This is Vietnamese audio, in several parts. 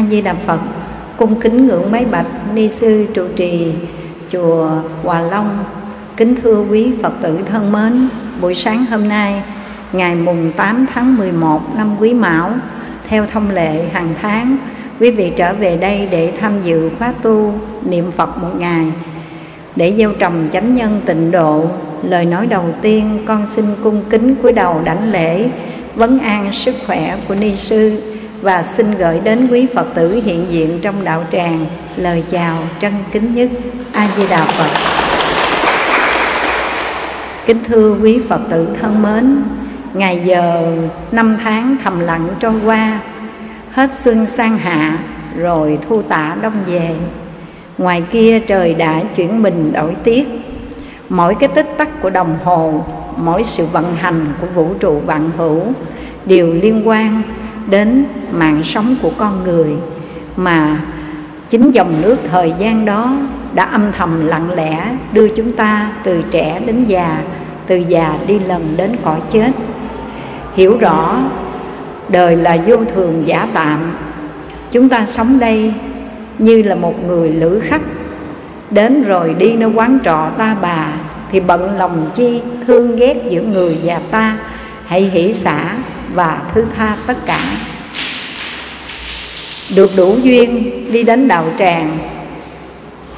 A Di Đà Phật. Cung kính ngưỡng mấy bạch ni sư trụ trì chùa Hòa Long. Kính thưa quý Phật tử thân mến, buổi sáng hôm nay ngày mùng 8 tháng 11 năm Quý Mão theo thông lệ hàng tháng quý vị trở về đây để tham dự khóa tu niệm Phật một ngày để gieo trồng chánh nhân tịnh độ lời nói đầu tiên con xin cung kính cúi đầu đảnh lễ vấn an sức khỏe của ni sư và xin gửi đến quý Phật tử hiện diện trong đạo tràng lời chào trân kính nhất A Di Đà Phật. Kính thưa quý Phật tử thân mến, ngày giờ năm tháng thầm lặng trôi qua, hết xuân sang hạ rồi thu tả đông về. Ngoài kia trời đã chuyển mình đổi tiết, mỗi cái tích tắc của đồng hồ, mỗi sự vận hành của vũ trụ vạn hữu đều liên quan đến mạng sống của con người mà chính dòng nước thời gian đó đã âm thầm lặng lẽ đưa chúng ta từ trẻ đến già, từ già đi lần đến cõi chết. Hiểu rõ đời là vô thường giả tạm, chúng ta sống đây như là một người lữ khách. Đến rồi đi nơi quán trọ ta bà thì bận lòng chi thương ghét giữa người và ta, hãy hỷ xả và thứ tha tất cả. Được đủ duyên đi đến đạo tràng,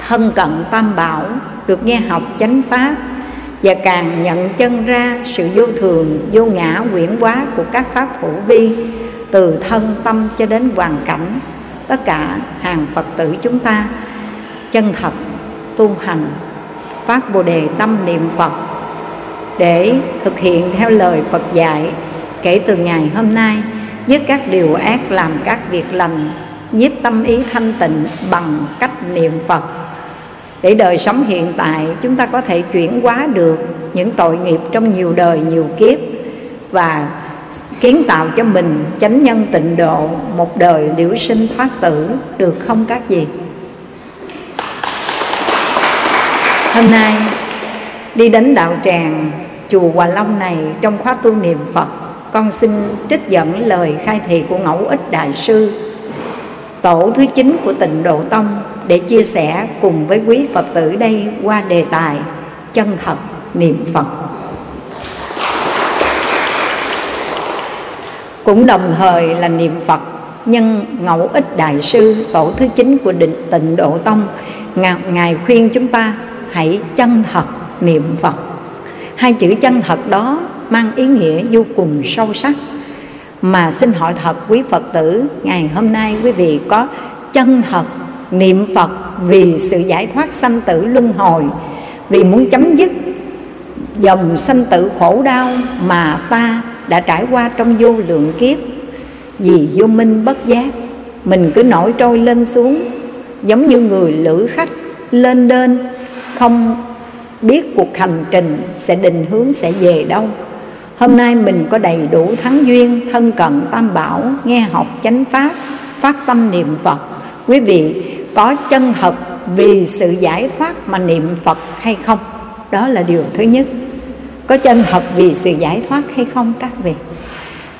thân cận tam bảo, được nghe học chánh pháp và càng nhận chân ra sự vô thường, vô ngã quyển hóa của các pháp hữu vi, từ thân tâm cho đến hoàn cảnh, tất cả hàng phật tử chúng ta chân thật tu hành, phát bồ đề tâm niệm phật để thực hiện theo lời phật dạy kể từ ngày hôm nay dứt các điều ác làm các việc lành, nhiếp tâm ý thanh tịnh bằng cách niệm phật. Để đời sống hiện tại, chúng ta có thể chuyển hóa được những tội nghiệp trong nhiều đời, nhiều kiếp và kiến tạo cho mình chánh nhân tịnh độ, một đời liễu sinh thoát tử, được không các gì hôm nay, đi đến đạo tràng chùa Hòa Long này trong khóa tu niệm Phật con xin trích dẫn lời khai thị của ngẫu ích đại sư, tổ thứ chín của tịnh độ tông, để chia sẻ cùng với quý phật tử đây qua đề tài chân thật niệm phật. Cũng đồng thời là niệm phật, nhân ngẫu ích đại sư, tổ thứ chín của định tịnh độ tông ngài khuyên chúng ta hãy chân thật niệm phật. Hai chữ chân thật đó mang ý nghĩa vô cùng sâu sắc. Mà xin hỏi thật, quý Phật tử, Ngày hôm nay quý vị có chân thật niệm Phật Vì sự giải thoát sanh tử luân hồi, Vì muốn chấm dứt dòng sanh tử khổ đau Mà ta đã trải qua trong vô lượng kiếp, Vì vô minh bất giác, Mình cứ nổi trôi lên xuống, Giống như người lữ khách lên đên, Không biết cuộc hành trình sẽ định hướng sẽ về đâu. Hôm nay mình có đầy đủ thắng duyên Thân cận tam bảo Nghe học chánh pháp Phát tâm niệm Phật. Quý vị có chân thật Vì sự giải thoát mà niệm Phật hay không? Đó là điều thứ nhất. Có chân thật vì sự giải thoát hay không các vị?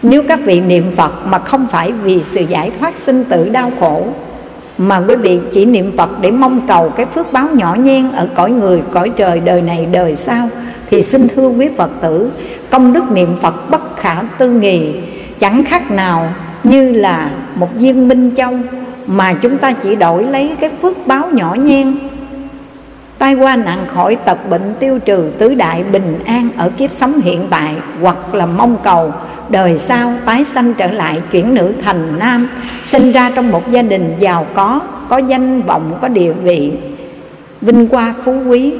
Nếu các vị niệm Phật Mà không phải vì sự giải thoát sinh tử đau khổ Mà quý vị chỉ niệm Phật Để mong cầu cái phước báo nhỏ nhen Ở cõi người, cõi trời, đời này, đời sau thì xin thưa quý Phật tử Công đức niệm Phật bất khả tư nghì Chẳng khác nào như là một viên minh châu Mà chúng ta chỉ đổi lấy cái phước báo nhỏ nhen. Tai qua nạn khỏi tật bệnh tiêu trừ tứ đại bình an ở kiếp sống hiện tại Hoặc là mong cầu đời sau tái sanh trở lại chuyển nữ thành nam Sinh ra trong một gia đình giàu có, có danh vọng, có địa vị Vinh qua phú quý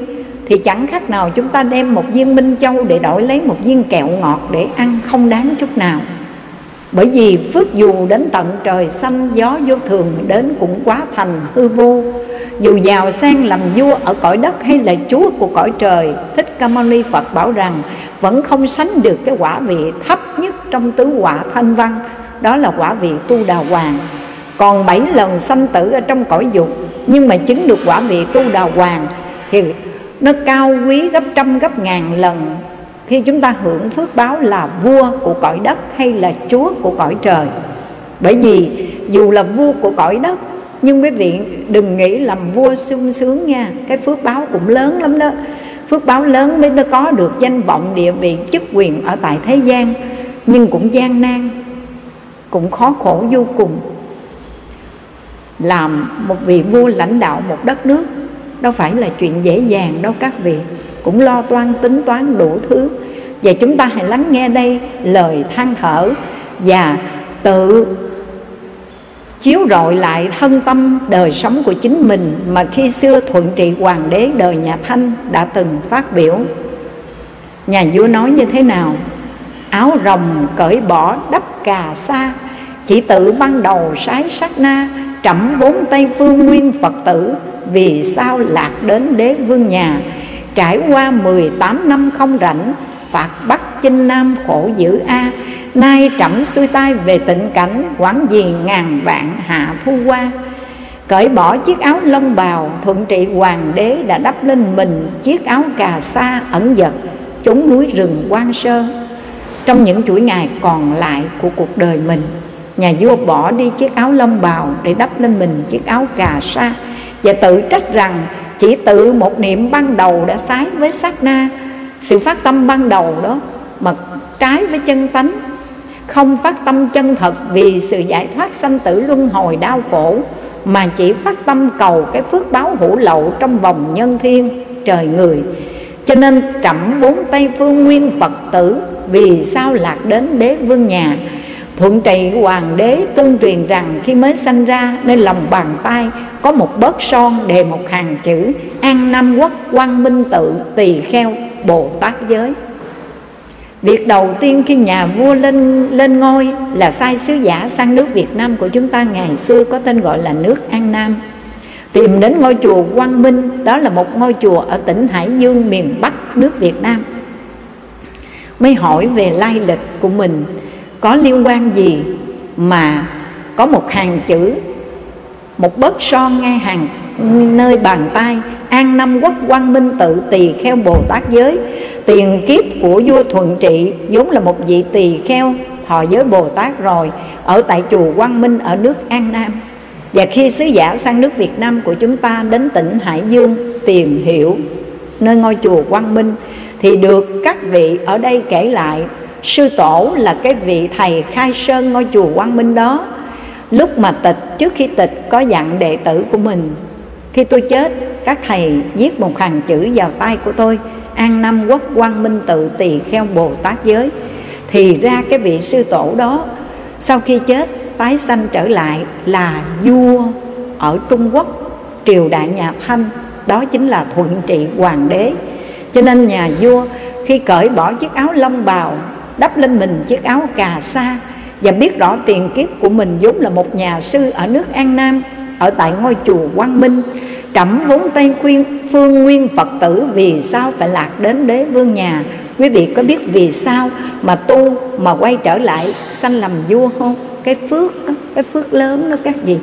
thì chẳng khác nào chúng ta đem một viên minh châu để đổi lấy một viên kẹo ngọt để ăn không đáng chút nào. Bởi vì phước dù đến tận trời xanh, gió vô thường đến cũng quá thành hư vô. Dù giàu sang làm vua ở cõi đất hay là chúa của cõi trời, thích ca mâu ni phật bảo rằng vẫn không sánh được cái quả vị thấp nhất trong tứ quả thanh văn, đó là quả vị tu đà hoàng. Còn bảy lần sanh tử ở trong cõi dục, nhưng mà chứng được quả vị tu đà hoàng thì nó cao quý gấp trăm, gấp ngàn lần. Khi chúng ta hưởng phước báo là vua của cõi đất hay là chúa của cõi trời. Bởi vì dù là vua của cõi đất, nhưng quý vị đừng nghĩ làm vua sung sướng nha, cái phước báo cũng lớn lắm đó. Phước báo lớn mới nó có được danh vọng địa vị, chức quyền ở tại thế gian, nhưng cũng gian nan, cũng khó khổ vô cùng. Làm một vị vua lãnh đạo một đất nước đâu phải là chuyện dễ dàng đâu các vị. Cũng lo toan tính toán đủ thứ. Và chúng ta hãy lắng nghe đây lời than thở và tự chiếu rọi lại thân tâm đời sống của chính mình mà khi xưa thuận trị hoàng đế đời nhà thanh đã từng phát biểu. Nhà vua nói như thế nào? Áo rồng cởi bỏ đắp cà sa, chỉ tự ban đầu sái sát na, trẫm vốn tây phương nguyên phật tử vì sao lạc đến đế vương nhà? Trải qua 18 năm không rảnh, phạt bắt chinh nam khổ dữ a. Nay trẫm xuôi tay về tịnh cảnh, quán gì ngàn vạn hạ thu qua. Cởi bỏ chiếc áo lông bào, thuận trị hoàng đế đã đắp lên mình chiếc áo cà sa ẩn giật Chống núi rừng quan sơ. Trong những chuỗi ngày còn lại của cuộc đời mình, nhà vua bỏ đi chiếc áo lông bào để đắp lên mình chiếc áo cà sa và tự trách rằng chỉ tự một niệm ban đầu đã sái với sát na. Sự phát tâm ban đầu đó mà trái với chân tánh, không phát tâm chân thật vì sự giải thoát sanh tử luân hồi đau khổ, mà chỉ phát tâm cầu cái phước báo hữu lậu trong vòng nhân thiên, trời người. Cho nên trẫm bốn tây phương nguyên phật tử vì sao lạc đến đế vương nhà? Thuận trì hoàng đế tương truyền rằng khi mới sanh ra nên lòng bàn tay có một bớt son đề một hàng chữ an nam quốc quang minh tự tỳ kheo bồ tát giới. Việc đầu tiên khi nhà vua lên lên ngôi là sai sứ giả sang nước Việt Nam của chúng ta ngày xưa có tên gọi là nước An Nam. Tìm đến ngôi chùa Quang Minh, đó là một ngôi chùa ở tỉnh Hải Dương miền Bắc nước Việt Nam. Mới hỏi về lai lịch của mình có liên quan gì mà có một hàng chữ, một bớt son ngay hàng nơi bàn tay, an năm quốc quang minh tự tỳ kheo bồ tát giới. Tiền kiếp của vua thuận trị vốn là một vị tỳ kheo thọ giới bồ tát rồi, ở tại chùa quang minh ở nước an nam. Và khi sứ giả sang nước việt nam của chúng ta đến tỉnh hải dương tìm hiểu nơi ngôi chùa quang minh, thì được các vị ở đây kể lại sư tổ là cái vị thầy khai sơn ngôi chùa quang minh đó. Lúc mà tịch, trước khi tịch, có dặn đệ tử của mình, khi tôi chết, các thầy viết một hàng chữ vào tay của tôi, an năm quốc quang minh tự tỳ kheo bồ tát giới. Thì ra cái vị sư tổ đó, sau khi chết, tái sanh trở lại là vua ở trung quốc, triều đại nhà thanh, đó chính là thuận trị hoàng đế. Cho nên nhà vua khi cởi bỏ chiếc áo lông bào đắp lên mình chiếc áo cà sa và biết rõ tiền kiếp của mình vốn là một nhà sư ở nước An Nam ở tại ngôi chùa Quang Minh trẫm vốn tây khuyên phương nguyên phật tử vì sao phải lạc đến đế vương nhà. Quý vị có biết vì sao mà tu mà quay trở lại sanh làm vua không? Cái phước đó, cái phước lớn đó các gì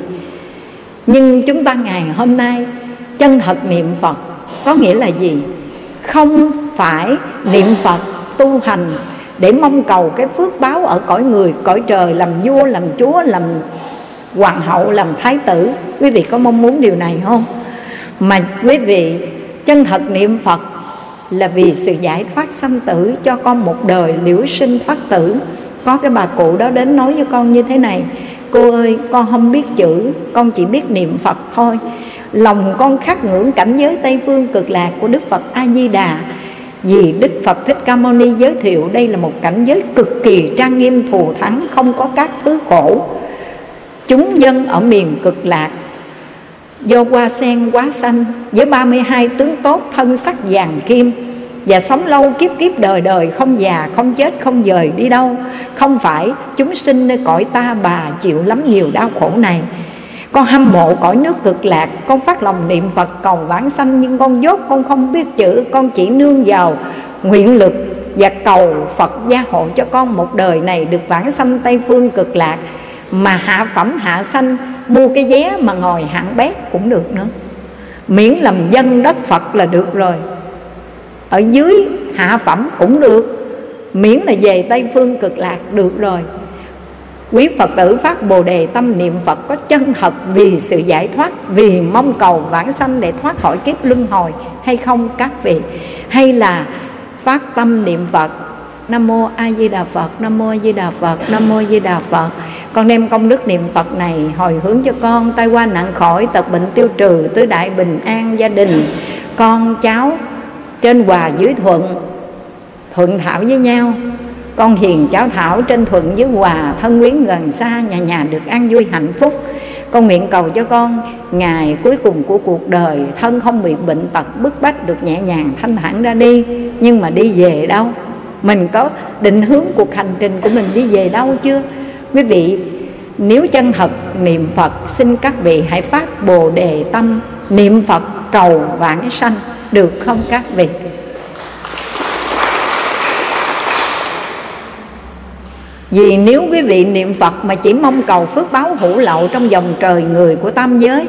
nhưng chúng ta ngày hôm nay chân thật niệm phật có nghĩa là gì? Không phải niệm phật tu hành để mong cầu cái phước báo ở cõi người, cõi trời, làm vua, làm chúa, làm hoàng hậu, làm thái tử. Quý vị có mong muốn điều này không? Mà quý vị, chân thật niệm phật là vì sự giải thoát sanh tử cho con một đời liễu sinh thoát tử. Có cái bà cụ đó đến nói với con như thế này, cô ơi, con không biết chữ, con chỉ biết niệm phật thôi. Lòng con khắc ngưỡng cảnh giới tây phương cực lạc của đức phật a di đà vì Đức Phật Thích Ca Mâu Ni giới thiệu đây là một cảnh giới cực kỳ trang nghiêm, thù thắng, Không có các thứ khổ. Chúng dân ở miền cực lạc, Do hoa sen quá xanh Với 32 tướng tốt, thân sắc vàng kim Và sống lâu kiếp kiếp đời đời, Không già, không chết, không dời đi đâu. Không phải chúng sinh nơi cõi ta bà chịu lắm nhiều đau khổ này con hâm mộ cõi nước cực lạc, con phát lòng niệm phật cầu vãng sanh, nhưng con dốt, con không biết chữ, con chỉ nương vào nguyện lực và cầu phật gia hộ cho con một đời này được vãng sanh tây phương cực lạc. Mà hạ phẩm, hạ sanh, mua cái vé mà ngồi hạng bét cũng được nữa. Miễn làm dân đất phật là được rồi. Ở dưới hạ phẩm cũng được. Miễn là về tây phương cực lạc được rồi quý phật tử phát bồ đề tâm niệm phật có chân thật vì sự giải thoát, vì mong cầu vãng sanh để thoát khỏi kiếp luân hồi hay không các vị? Hay là phát tâm niệm phật, nam mô a di đà phật, nam mô a di đà phật, nam mô a di đà phật. Con đem công đức niệm phật này hồi hướng cho con tai qua nặng khỏi tật bệnh tiêu trừ, tứ đại bình an gia đình. Con cháu trên hòa dưới thuận thuận thảo với nhau con hiền cháu thảo trên thuận với hòa thân quyến gần xa, nhà nhà được an vui hạnh phúc. Con nguyện cầu cho con ngày cuối cùng của cuộc đời, thân không bị bệnh tật bức bách được nhẹ nhàng thanh thản ra đi, nhưng mà đi về đâu? Mình có định hướng cuộc hành trình của mình đi về đâu chưa? Quý vị, nếu chân thật, niệm phật xin các vị hãy phát bồ đề tâm. Niệm phật cầu vãng sanh, được không các vị? Vì nếu quý vị niệm Phật mà chỉ mong cầu phước báo hữu lậu trong dòng trời người của tam giới,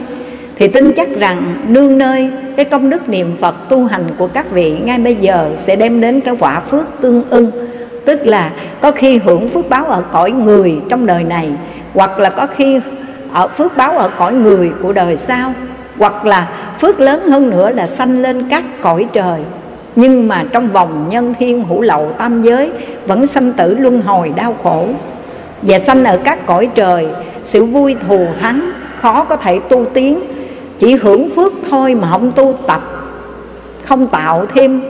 Thì tin chắc rằng nương nơi cái công đức niệm Phật tu hành của các vị ngay bây giờ sẽ đem đến cái quả phước tương ưng. Tức là có khi hưởng phước báo ở cõi người trong đời này, Hoặc là có khi ở phước báo ở cõi người của đời sau, Hoặc là phước lớn hơn nữa là sanh lên các cõi trời nhưng mà trong vòng nhân thiên hữu lậu tam giới, vẫn sanh tử luân hồi đau khổ. Và sanh ở các cõi trời, sự vui thù thắng, khó có thể tu tiến. Chỉ hưởng phước thôi mà không tu tập, không tạo thêm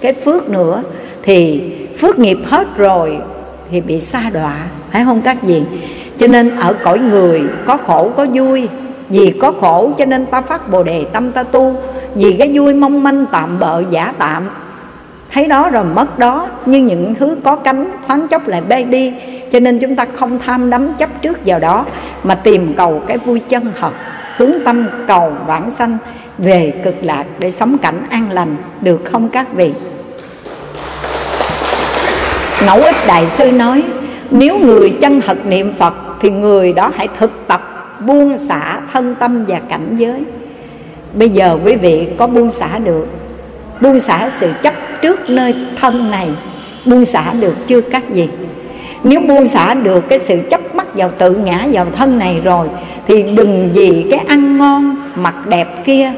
cái phước nữa, thì phước nghiệp hết rồi thì bị xa đọa. Phải không các vị? Cho nên ở cõi người có khổ có vui vì có khổ cho nên ta phát bồ đề tâm ta tu. Vì cái vui mong manh tạm bợ giả tạm. Thấy đó rồi mất đó, như những thứ có cánh, thoáng chốc lại bay đi. Cho nên chúng ta không tham đắm chấp trước vào đó, mà tìm cầu cái vui chân thật, hướng tâm cầu vãng sanh, về cực lạc để sống cảnh an lành, được không các vị? Ngẫu ích đại sư nói, nếu người chân thật niệm phật, thì người đó hãy thực tập buông xả thân tâm và cảnh giới. Bây giờ quý vị có buông xả được, buông xả sự chấp trước nơi thân này, buông xả được chưa các gì nếu buông xả được cái sự chấp mắc vào tự ngã vào thân này rồi, thì đừng vì cái ăn ngon mặc đẹp kia,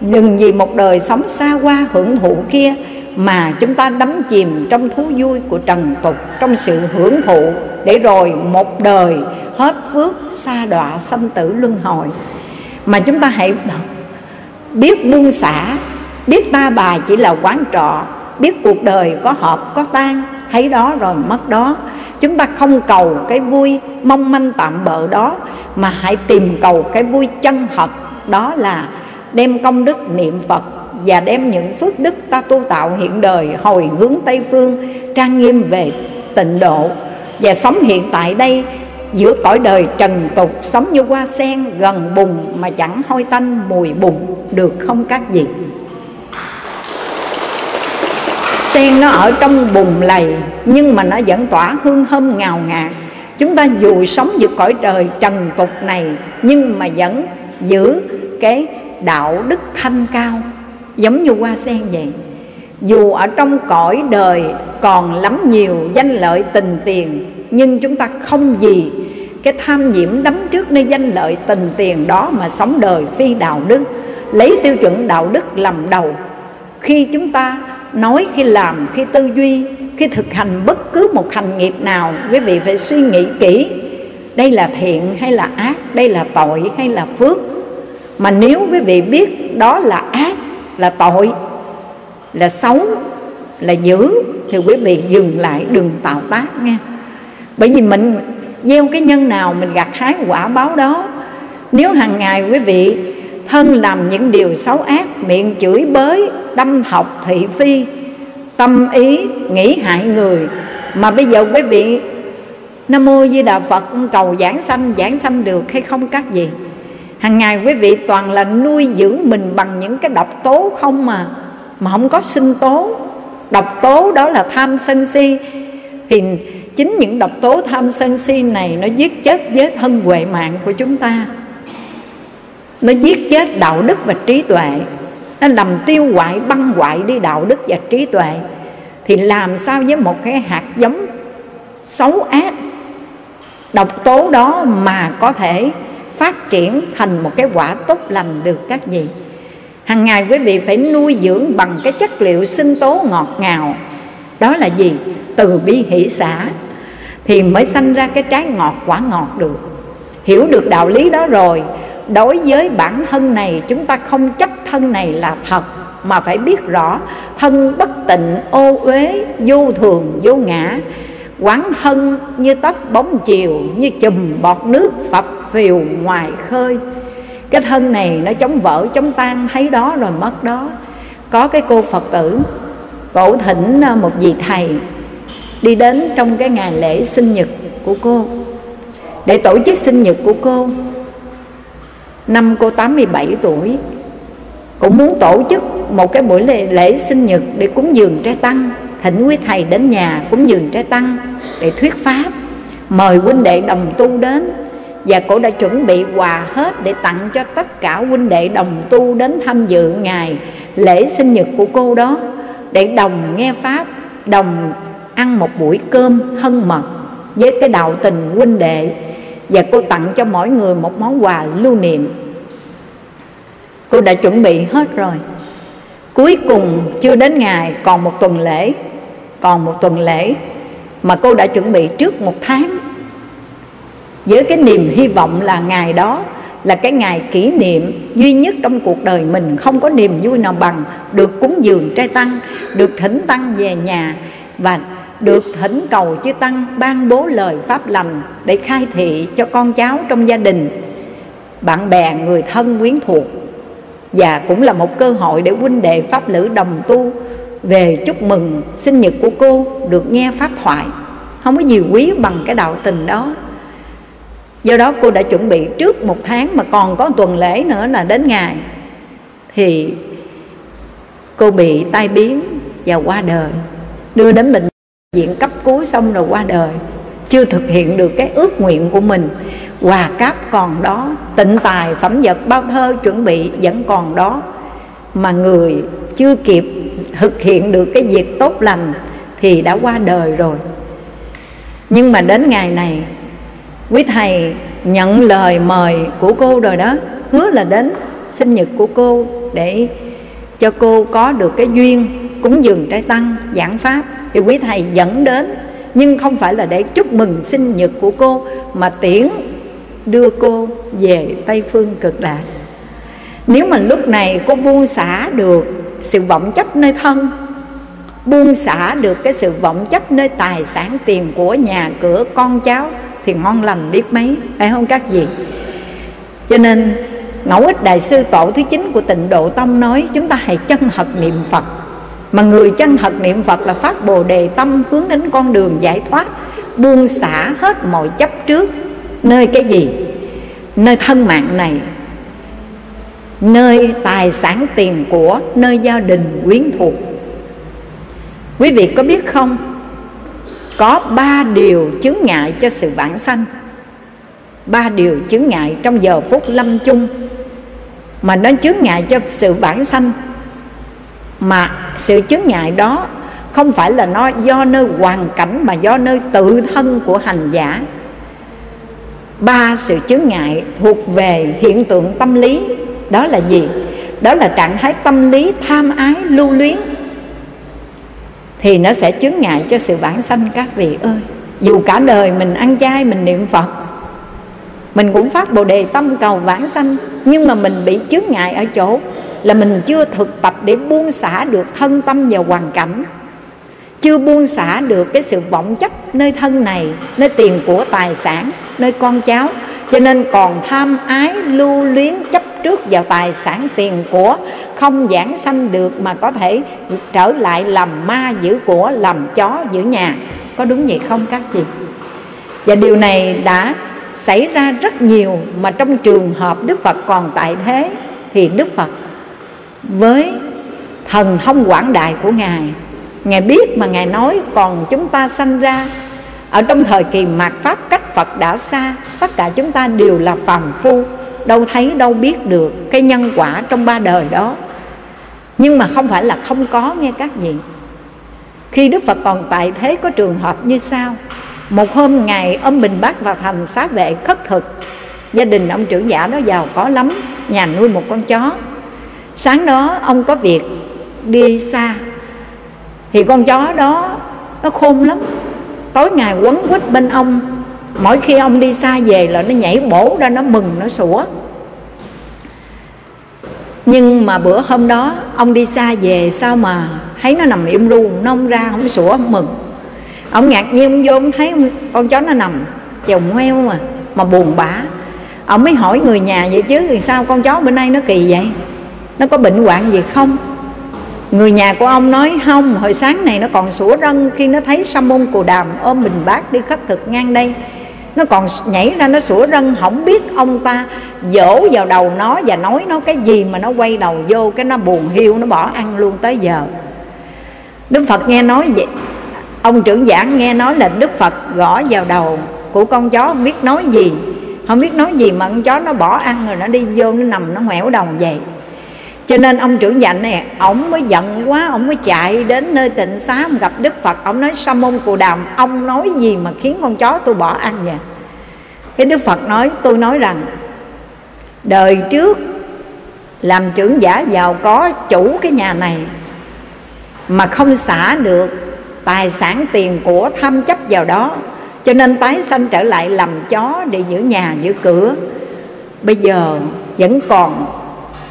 đừng vì một đời sống xa hoa hưởng thụ kia mà chúng ta đắm chìm trong thú vui của trần tục, trong sự hưởng thụ để rồi một đời hết phước xa đọa sanh tử luân hồi. Mà chúng ta hãy biết buông xả, biết ta bà chỉ là quán trọ, biết cuộc đời có hợp có tan thấy đó rồi mất đó. Chúng ta không cầu cái vui mong manh tạm bợ đó, mà hãy tìm cầu cái vui chân thật, đó là đem công đức niệm phật và đem những phước đức ta tu tạo hiện đời hồi hướng tây phương, trang nghiêm về tịnh độ và sống hiện tại đây giữa cõi đời trần tục, sống như hoa sen gần bùn mà chẳng hôi tanh mùi bùn được không các vị sen nó ở trong bùn lầy, nhưng mà nó vẫn tỏa hương thơm ngào ngạt. Chúng ta dù sống giữa cõi trời trần tục này, nhưng mà vẫn giữ cái đạo đức thanh cao giống như hoa sen vậy. Dù ở trong cõi đời còn lắm nhiều danh lợi tình tiền, nhưng chúng ta không gì cái tham nhiễm đắm trước nơi danh lợi tình tiền đó mà sống đời phi đạo đức, lấy tiêu chuẩn đạo đức làm đầu. Khi chúng ta nói, khi làm, khi tư duy, khi thực hành bất cứ một hành nghiệp nào, quý vị phải suy nghĩ kỹ. Đây là thiện hay là ác, đây là tội hay là phước? Mà nếu quý vị biết đó là ác là tội, là xấu, là dữ. Thì quý vị, dừng lại, đừng tạo tác nha. Bởi vì mình gieo cái nhân nào, mình gặt hái quả báo đó. Nếu hàng ngày quý vị thân làm những điều xấu ác, miệng chửi bới, đâm học thị phi, tâm ý nghĩ hại người, mà bây giờ quý vị nam mô di đà phật, cầu giảng sanh giảng sanh được hay không các gì hàng ngày quý vị toàn là nuôi dưỡng mình bằng những cái độc tố không mà mà không có sinh tố. Độc tố đó là tham sân si. Thì chính những độc tố tham sân si này nó giết chết với thân huệ mạng của chúng ta. Nó giết chết đạo đức và trí tuệ. Nó làm tiêu hoại, băng hoại đi đạo đức và trí tuệ. Thì làm sao với một cái hạt giống xấu ác? Độc tố đó mà có thể phát triển thành một cái quả tốt lành được các vị. Hàng ngày quý vị phải nuôi dưỡng bằng cái chất liệu sinh tố ngọt ngào. Đó là gì? Từ bi hỷ xã. Thì mới sanh ra cái trái ngọt quả ngọt được. Hiểu được đạo lý đó rồi, đối với bản thân này chúng ta không chấp thân này là thật, mà phải biết rõ thân bất tịnh, ô uế, vô thường, vô ngã quán thân như tất bóng chiều như chùm bọt nước phập phiều ngoài khơi. Cái thân này nó chống vỡ chống tan thấy đó rồi mất đó. Có cái cô phật tử cổ thỉnh à, một vị thầy đi đến trong cái ngày lễ sinh nhật của cô. Để tổ chức sinh nhật của cô. Năm cô 87 tuổi cũng muốn tổ chức một cái buổi lễ, lễ sinh nhật để cúng dường trai tăng. Thỉnh quý thầy đến nhà cúng dường trai tăng để thuyết pháp, mời huynh đệ đồng tu đến, và cô đã chuẩn bị quà hết để tặng cho tất cả huynh đệ đồng tu đến tham dự ngày lễ sinh nhật của cô đó, để đồng nghe pháp, đồng ăn một buổi cơm hân mật với cái đạo tình huynh đệ, và cô tặng cho mỗi người một món quà lưu niệm. Cô đã chuẩn bị hết rồi. Cuối cùng chưa đến ngày, còn một tuần lễ, còn một tuần lễ mà cô đã chuẩn bị trước một tháng. Với cái niềm hy vọng là ngày đó là cái ngày kỷ niệm duy nhất trong cuộc đời mình, không có niềm vui nào bằng được cúng dường trai tăng, được thỉnh tăng về nhà và được thỉnh cầu chư tăng ban bố lời pháp lành để khai thị cho con cháu trong gia đình, bạn bè, người thân quyến thuộc. Và cũng là một cơ hội để huynh đệ pháp lữ đồng tu về chúc mừng, sinh nhật của cô được nghe pháp thoại. Không có gì quý bằng cái đạo tình đó. Do đó cô đã chuẩn bị trước một tháng mà còn có tuần lễ nữa là đến ngày. Thì cô bị tai biến và qua đời. Đưa đến bệnh viện cấp cứu xong rồi qua đời. Chưa thực hiện được cái ước nguyện của mình. Quà cáp còn đó, tịnh tài, phẩm vật, bao thơ chuẩn bị vẫn còn đó. Mà người chưa kịp thực hiện được cái việc tốt lành thì đã qua đời rồi. Nhưng mà đến ngày này, quý thầy nhận lời mời của cô rồi đó, hứa là đến sinh nhật của cô để cho cô có được cái duyên cúng dường trái tăng, giảng pháp. Thì quý thầy dẫn đến, nhưng không phải là để chúc mừng sinh nhật của cô, mà tiễn đưa cô về tây phương cực lạc. Nếu mà lúc này cô buông xả được sự vọng chấp nơi thân. Buông xả được cái sự vọng chấp nơi tài sản tiền của nhà cửa con cháu thì ngon lành biết mấy. Phải không các vị? Cho nên, ngẫu ích đại sư tổ thứ chín của tịnh độ tâm nói, chúng ta hãy chân thật niệm phật. Mà người chân thật niệm phật là phát bồ đề tâm hướng đến con đường giải thoát, buông xả hết mọi chấp trước. Nơi cái gì? Nơi thân mạng này nơi tài sản tiền của, nơi gia đình quyến thuộc. Quý vị có biết không? Có ba điều chứng ngại cho sự vãng sanh. Ba điều chứng ngại trong giờ phút lâm chung. Mà nó chứng ngại cho sự vãng sanh. Mà sự chứng ngại đó không phải là nó do nơi hoàn cảnh mà do nơi tự thân của hành giả. Ba sự chứng ngại thuộc về hiện tượng tâm lý đó là gì? Đó là trạng thái tâm lý tham ái, lưu luyến. Thì nó sẽ chướng ngại cho sự bản sanh các vị ơi. Dù cả đời mình ăn chay, mình niệm phật, mình cũng phát bồ đề tâm cầu vãng sanh. Nhưng mà mình bị chướng ngại ở chỗ là mình chưa thực tập để buông xả được thân tâm và hoàn cảnh. Chưa buông xả được cái sự vọng chấp nơi thân này, nơi tiền của tài sản, nơi con cháu. Cho nên còn tham ái, lưu luyến, chấp trước vào tài sản tiền của, không giảng sanh được mà có thể trở lại làm ma giữ của, làm chó giữ nhà. Có đúng vậy không các chị? Và điều này đã xảy ra rất nhiều mà trong trường hợp đức phật còn tại thế thì đức phật với thần thông quảng đại của ngài ngài biết mà ngài nói còn chúng ta sanh ra. Ở trong thời kỳ mạt pháp, cách phật đã xa, tất cả chúng ta đều là phàm phu đâu thấy, đâu biết được cái nhân quả trong ba đời đó. Nhưng mà không phải là không có, nghe các vị. Khi đức phật còn tại thế, có trường hợp như sau. Một hôm ngày ông bình bác vào thành xá vệ khất thực. Gia đình ông trưởng giả đó giàu có lắm, nhà nuôi một con chó. Sáng đó, ông có việc đi xa. Thì con chó đó, nó khôn lắm. Tối ngày quấn quýt bên ông mỗi khi ông đi xa về là nó nhảy bổ ra, nó mừng, nó sủa. Nhưng mà bữa hôm đó, ông đi xa về, sao mà thấy nó nằm im luôn nó không ra, không sủa, không mừng. Ông ngạc nhiên, ông vô, ông thấy con chó nó nằm chồng heo mà mà buồn bã. Ông mới hỏi người nhà vậy chứ, thì sao con chó bữa nay nó kỳ vậy? Nó có bệnh hoạn gì không? Người nhà của ông nói, không, hồi sáng này nó còn sủa rân khi nó thấy sa môn cù đàm ôm bình bát đi khất thực ngang đây nó còn nhảy ra, nó sủa rân không biết ông ta dỗ vào đầu nó và nói nó cái gì mà nó quay đầu vô cái nó buồn hiu, nó bỏ ăn luôn tới giờ. Đức phật nghe nói vậy. Ông trưởng giảng nghe nói là đức phật gõ vào đầu của con chó, không biết nói gì. Không biết nói gì mà con chó nó bỏ ăn rồi nó đi vô, nó nằm, nó ngoẻo đầu vậy cho nên ông trưởng dạnh này ổng mới giận quá ổng mới chạy đến nơi tịnh xá ông gặp đức phật. Ổng nói, sa môn cù đàm, ông nói gì mà khiến con chó tôi bỏ ăn vậy? Cái đức phật nói, tôi nói rằng, đời trước làm trưởng giả giàu có chủ cái nhà này mà không xả được tài sản tiền của tham chấp vào đó, cho nên tái sanh trở lại làm chó để giữ nhà, giữ cửa. Bây giờ vẫn còn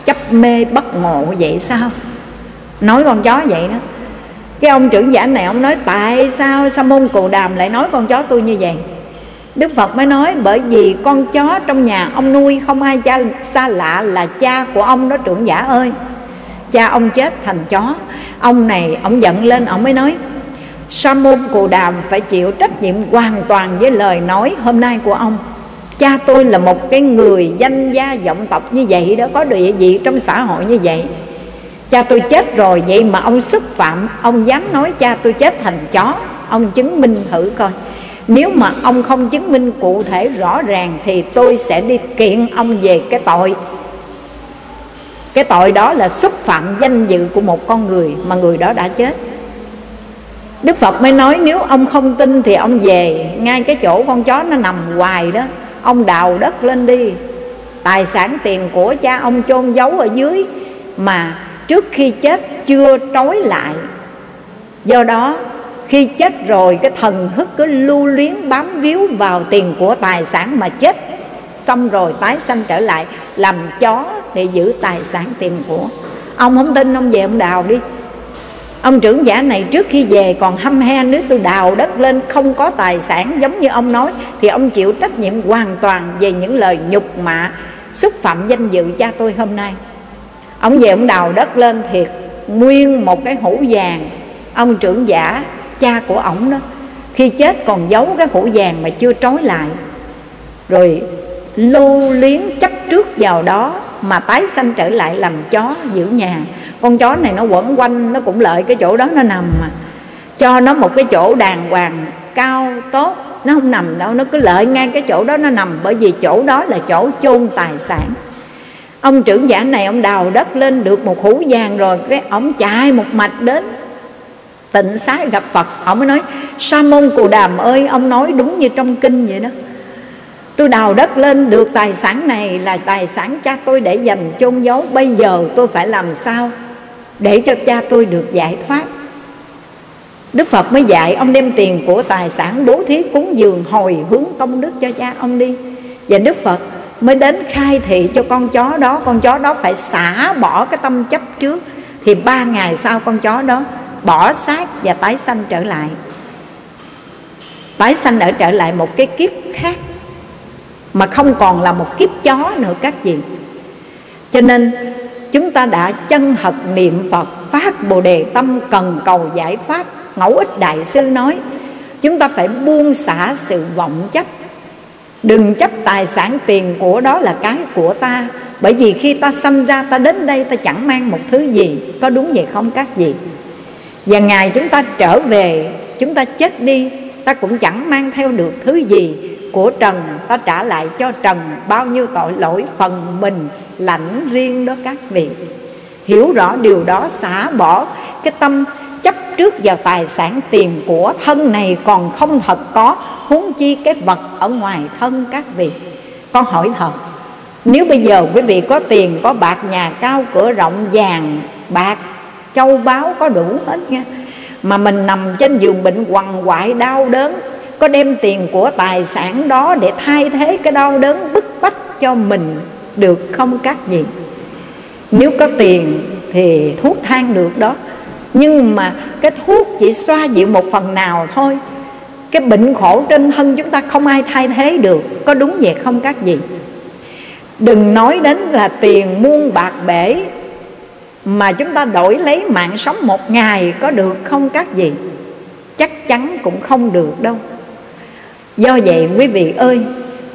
chấp mê bất ngộ vậy sao? Nói con chó vậy đó. Cái ông trưởng giả này, ông nói, tại sao sa môn cù đàm lại nói con chó tôi như vậy? Đức phật mới nói, bởi vì con chó trong nhà ông nuôi không ai cha, xa lạ là cha của ông đó trưởng giả ơi. Cha ông chết thành chó. Ông này, ông giận lên, ông mới nói, sa môn cù đàm phải chịu trách nhiệm hoàn toàn với lời nói hôm nay của ông cha tôi là một cái người danh gia vọng tộc như vậy đó, có địa vị trong xã hội như vậy. Cha tôi chết rồi, vậy mà ông xúc phạm, ông dám nói cha tôi chết thành chó, ông chứng minh thử coi. Nếu mà ông không chứng minh cụ thể rõ ràng thì tôi sẽ đi kiện ông về cái tội. Cái tội đó là xúc phạm danh dự của một con người mà người đó đã chết. Đức phật mới nói, nếu ông không tin thì ông về, ngay cái chỗ con chó nó nằm hoài đó ông đào đất lên đi. Tài sản tiền của cha ông chôn giấu ở dưới mà trước khi chết chưa trói lại. Do đó, khi chết rồi, cái thần thức cứ lưu luyến bám víu vào tiền của tài sản mà chết. Xong rồi tái sanh trở lại, làm chó để giữ tài sản tiền của. Ông không tin, ông về ông đào đi ông trưởng giả này trước khi về còn hăm he nếu tôi đào đất lên không có tài sản giống như ông nói, thì ông chịu trách nhiệm hoàn toàn về những lời nhục mạ, xúc phạm danh dự cha tôi hôm nay. Ông về ông đào đất lên thiệt nguyên một cái hũ vàng. Ông trưởng giả, cha của ổng đó, khi chết còn giấu cái hũ vàng mà chưa trói lại. Rồi lưu liếng chấp trước vào đó mà tái sanh trở lại làm chó giữ nhà con chó này nó quẩn quanh, nó cũng lợi cái chỗ đó, nó nằm mà. Cho nó một cái chỗ đàng hoàng, cao, tốt, nó không nằm đâu, nó cứ lợi ngay cái chỗ đó nó nằm, bởi vì chỗ đó là chỗ chôn tài sản. Ông trưởng giả này, ông đào đất lên được một hũ vàng rồi, cái ông chạy một mạch đến tịnh xá gặp phật. Ông mới nói, sa môn cù đàm ơi, ông nói đúng như trong kinh vậy đó. Tôi đào đất lên được tài sản này là tài sản cha tôi để dành chôn giấu. Bây giờ tôi phải làm sao để cho cha tôi được giải thoát. Đức phật mới dạy ông đem tiền của tài sản bố thí cúng dường hồi hướng công đức cho cha ông đi. Và đức phật mới đến khai thị cho con chó đó. Con chó đó phải xả bỏ cái tâm chấp trước. Thì ba ngày sau con chó đó bỏ xác và tái sanh trở lại. Tái sanh ở trở lại một cái kiếp khác, mà không còn là một kiếp chó nữa các vị. Cho nên chúng ta đã chân thật niệm phật, phát bồ đề tâm cần cầu giải thoát. Ngẫu ích đại sư nói, chúng ta phải buông xả sự vọng chấp. Đừng chấp tài sản tiền của đó là cái của ta. Bởi vì khi ta sanh ra, ta đến đây, ta chẳng mang một thứ gì. Có đúng vậy không các vị? Và ngày chúng ta trở về, chúng ta chết đi, ta cũng chẳng mang theo được thứ gì của trần ta trả lại cho trần bao nhiêu tội lỗi phần mình lãnh riêng đó các vị hiểu rõ điều đó xả bỏ cái tâm chấp trước vào tài sản tiền của thân này còn không thật có, huống chi cái vật ở ngoài thân các vị. Con hỏi thật nếu bây giờ quý vị có tiền, có bạc, nhà cao, cửa rộng, vàng, bạc, châu báu có đủ hết nha, mà mình nằm trên giường bệnh quằn quại đau đớn có đem tiền của tài sản đó để thay thế cái đau đớn bức bách cho mình được không các vị? Nếu có tiền thì thuốc thang được đó. Nhưng mà cái thuốc chỉ xoa dịu một phần nào thôi. Cái bệnh khổ trên thân chúng ta không ai thay thế được. Có đúng vậy không các vị? Đừng nói đến là tiền muôn bạc bể mà chúng ta đổi lấy mạng sống một ngày có được không các vị? Chắc chắn cũng không được đâu do vậy, quý vị ơi,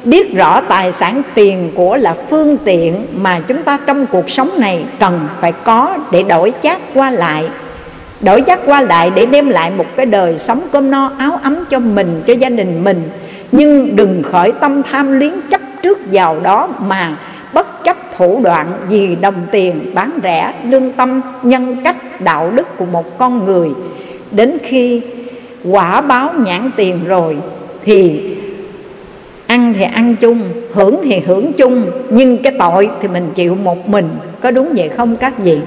biết rõ tài sản tiền của là phương tiện mà chúng ta trong cuộc sống này cần phải có để đổi chát qua lại. Đổi chát qua lại để đem lại một cái đời sống cơm no áo ấm cho mình, cho gia đình mình. Nhưng đừng khởi tâm tham luyến chấp trước vào đó mà bất chấp thủ đoạn vì đồng tiền bán rẻ, lương tâm, nhân cách, đạo đức của một con người. Đến khi quả báo nhãn tiền rồi thì ăn thì ăn chung, hưởng thì hưởng chung, nhưng cái tội thì mình chịu một mình. Có đúng vậy không các vị?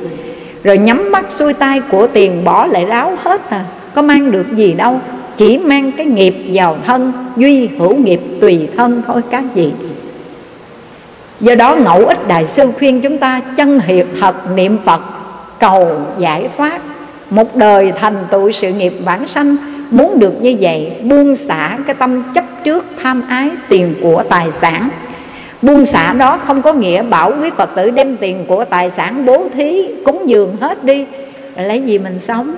Rồi nhắm mắt xuôi tay của tiền bỏ lại ráo hết à. Có mang được gì đâu, chỉ mang cái nghiệp vào thân, duy hữu nghiệp tùy thân thôi các vị. Do đó ngẫu ích đại sư khuyên chúng ta chân hiệp thật niệm phật, cầu giải thoát. Một đời thành tựu sự nghiệp bản sanh muốn được như vậy, buông xả cái tâm chấp trước tham ái tiền của tài sản. Buông xả đó không có nghĩa bảo quý phật tử đem tiền của tài sản bố thí cúng dường hết đi, lấy gì mình sống.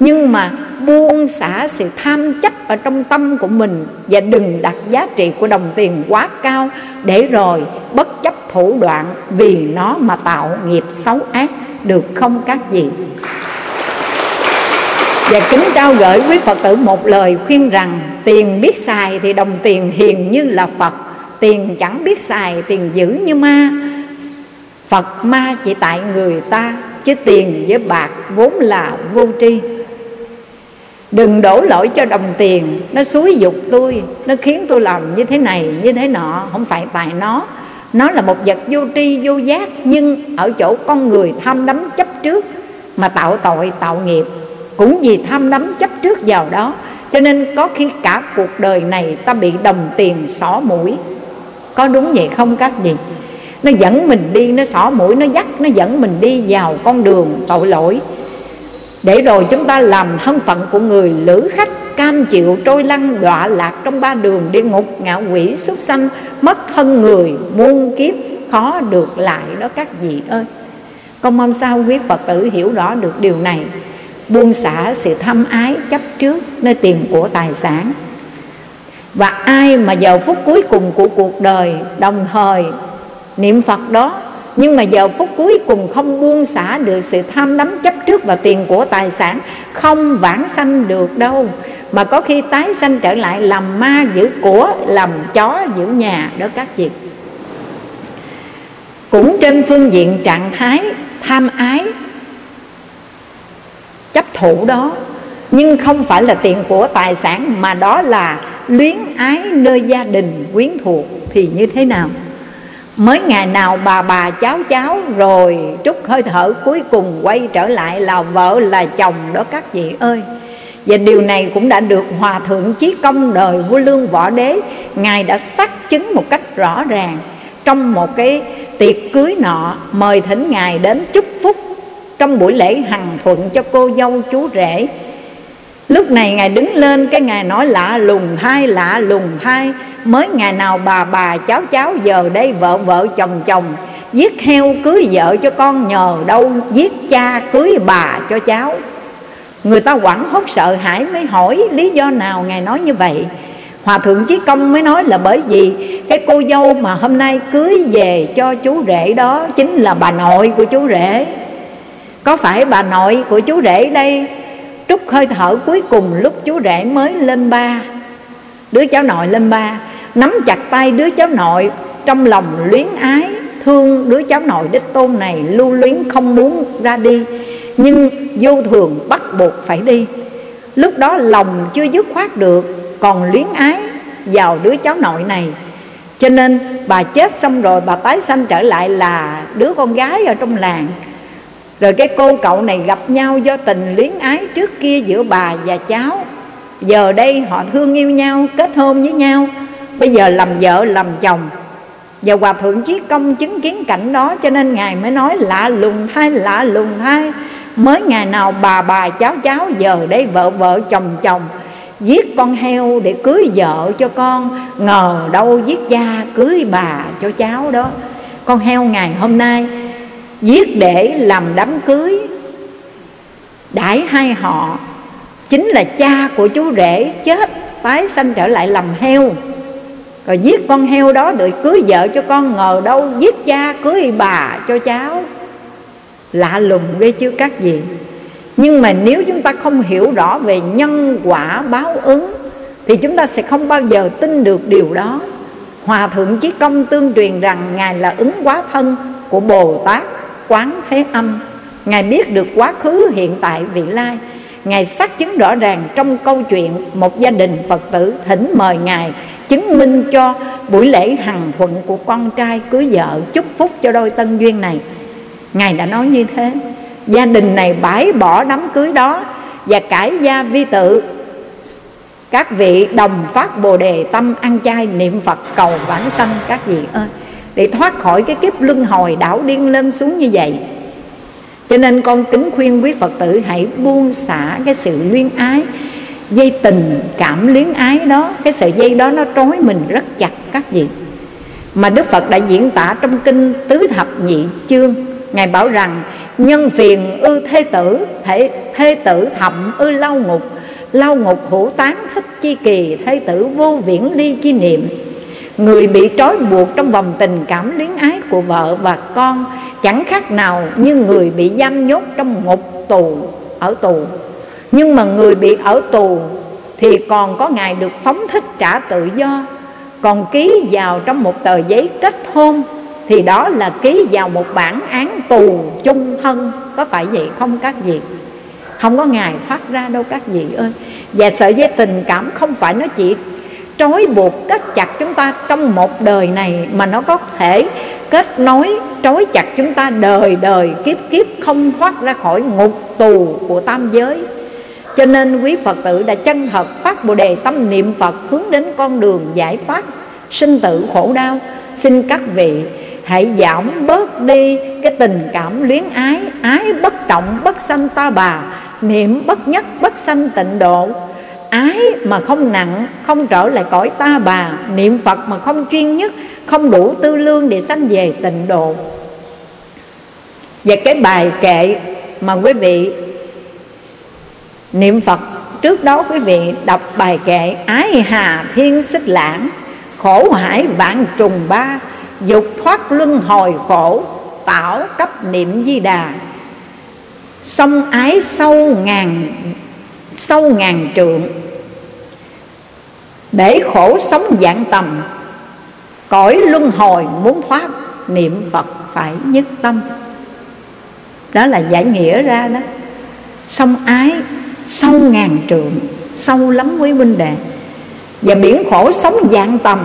Nhưng mà buông xả sự tham chấp ở trong tâm của mình và đừng đặt giá trị của đồng tiền quá cao để rồi bất chấp thủ đoạn vì nó mà tạo nghiệp xấu ác, được không các vị? Và kính trao gửi quý Phật tử một lời khuyên rằng, Tiền biết xài thì đồng tiền hiền như là Phật, Tiền chẳng biết xài tiền giữ như ma. Phật ma chỉ tại người ta, Chứ tiền với bạc vốn là vô tri. Đừng đổ lỗi cho đồng tiền, Nó xúi dục tôi, Nó khiến tôi làm như thế này, như thế nọ, Không phải tại nó. Nó là một vật vô tri, vô giác, Nhưng ở chỗ con người tham đắm chấp trước Mà tạo tội, tạo nghiệp cũng vì tham đắm chấp trước vào đó, cho nên có khi cả cuộc đời này ta bị đồng tiền xỏ mũi. Có đúng vậy không các vị? Nó dẫn mình đi, nó xỏ mũi, nó dắt, nó dẫn mình đi vào con đường tội lỗi. Để rồi chúng ta làm thân phận của người lữ khách, cam chịu trôi lăn, đọa lạc trong ba đường địa ngục ngạ quỷ, súc sanh, mất thân người, muôn kiếp, khó được lại đó các vị ơi. Con mong sao quý phật tử hiểu rõ được điều này buông xả sự thâm ái chấp trước nơi tiền của tài sản. Và ai mà giờ phút cuối cùng của cuộc đời đồng thời niệm phật đó, nhưng mà giờ phút cuối cùng không buông xả được sự tham đắm chấp trước vào tiền của tài sản, không vãng sanh được đâu. Mà có khi tái sanh trở lại làm ma giữ của, làm chó giữ nhà đó các vị cũng trên phương diện trạng thái tham ái chấp thủ đó. Nhưng không phải là tiền của tài sản, mà đó là luyến ái nơi gia đình quyến thuộc thì như thế nào? Mới ngày nào bà bà cháu cháu rồi trút hơi thở cuối cùng quay trở lại là vợ là chồng đó các vị ơi. Và điều này cũng đã được hòa thượng chí công đời vua lương võ đế, ngài đã xác chứng một cách rõ ràng. Trong một cái tiệc cưới nọ, mời thỉnh ngài đến chúc phúc trong buổi lễ hằng thuận cho cô dâu chú rể. Lúc này ngài đứng lên, cái ngài nói, lạ lùng thai lạ lùng thai mới ngày nào bà bà, cháu cháu, giờ đây vợ vợ, chồng chồng. Giết heo cưới vợ cho con nhờ đâu, giết cha cưới bà cho cháu. Người ta quẳng hốt sợ hãi mới hỏi, lý do nào ngài nói như vậy? Hòa thượng chí công mới nói là bởi vì cái cô dâu mà hôm nay cưới về cho chú rể đó chính là bà nội của chú rể có phải bà nội của chú rể đây? Trút hơi thở cuối cùng lúc chú rể mới lên ba. Đứa cháu nội lên ba. Nắm chặt tay đứa cháu nội, trong lòng luyến ái, thương đứa cháu nội đích tôn này lưu luyến không muốn ra đi. Nhưng vô thường bắt buộc phải đi. Lúc đó lòng chưa dứt khoát được, còn luyến ái vào đứa cháu nội này. Cho nên bà chết xong rồi bà tái sanh trở lại là đứa con gái ở trong làng rồi cái cô cậu này gặp nhau do tình luyến ái trước kia giữa bà và cháu. Giờ đây họ thương yêu nhau, kết hôn với nhau. Bây giờ làm vợ làm chồng. Và Hòa Thượng Chí Công chứng kiến cảnh đó Cho nên Ngài mới nói lạ lùng thay, lạ lùng thay Mới ngày nào bà bà cháu cháu Giờ đây vợ vợ chồng chồng. Giết con heo để cưới vợ cho con Ngờ đâu giết cha cưới bà cho cháu đó. Con heo ngày hôm nay Giết để làm đám cưới. Đãi hai họ, Chính là cha của chú rể chết, Tái sanh trở lại làm heo. Rồi giết con heo đó để cưới vợ cho con, Ngờ đâu giết cha cưới bà cho cháu. Lạ lùng ghê chứ các gì Nhưng mà nếu chúng ta không hiểu rõ về nhân quả báo ứng, Thì chúng ta sẽ không bao giờ tin được điều đó. Hòa Thượng Chí Công tương truyền rằng Ngài là ứng quá thân của Bồ Tát. Quán Thế Âm. Ngài biết được quá khứ, hiện tại, vị lai. Ngài xác chứng rõ ràng trong câu chuyện Một gia đình Phật tử thỉnh mời Ngài Chứng minh cho buổi lễ hằng thuận của con trai cưới vợ Chúc phúc cho đôi tân duyên này. Ngài đã nói như thế. Gia đình này bãi bỏ đám cưới đó Và cải gia vi tự. Các vị đồng phát bồ đề tâm ăn chay niệm Phật cầu vãng sanh các vị ơi. Để thoát khỏi cái kiếp luân hồi đảo điên lên xuống như vậy. Cho nên con kính khuyên quý Phật tử hãy buông xả cái sự luyến ái, Dây tình, cảm luyến ái đó, Cái sợi dây đó nó trói mình rất chặt các vị. Mà Đức Phật đã diễn tả trong kinh Tứ Thập Nhị Chương, Ngài bảo rằng, Nhân phiền ư thê tử thể Thê tử thậm ư lau ngục Lau ngục hữu tán thích chi kỳ Thê tử vô viễn ly chi niệm. Người bị trói buộc trong vòng tình cảm luyến ái của vợ và con, Chẳng khác nào như người bị giam nhốt trong ngục tù, ở tù. Nhưng mà người bị ở tù thì còn có ngày được phóng thích trả tự do, Còn ký vào trong một tờ giấy kết hôn Thì đó là ký vào một bản án tù chung thân. Có phải vậy không các vị? Không có ngày thoát ra đâu các vị ơi. Và sợi dây tình cảm không phải nó chỉ trói buộc kết chặt chúng ta trong một đời này Mà nó có thể kết nối, trói chặt chúng ta đời đời, kiếp kiếp, không thoát ra khỏi ngục tù của tam giới. Cho nên quý Phật tử đã chân thật phát Bồ Đề tâm niệm Phật hướng đến con đường giải thoát. Sinh tử khổ đau, xin các vị hãy giảm bớt đi cái tình cảm luyến ái ái bất trọng, bất sanh ta bà, niệm bất nhất, bất sanh tịnh độ ái mà không nặng, không trở lại cõi ta bà. Niệm phật mà không chuyên nhất, không đủ tư lương để sanh về tịnh độ. Và cái bài kệ mà quý vị niệm phật, trước đó quý vị đọc bài kệ, ái hà thiên xích lãng, khổ hải vạn trùng ba, dục thoát luân hồi khổ tạo cấp niệm di đà. Sông ái sâu ngàn sâu ngàn trượng. Để khổ sống dạng tầm, cõi luân hồi muốn thoát niệm phật phải nhất tâm. Đó là giải nghĩa ra đó. Sông ái, sâu ngàn trượng, sâu lắm quý huynh đệ. Và biển khổ sống dạng tầm,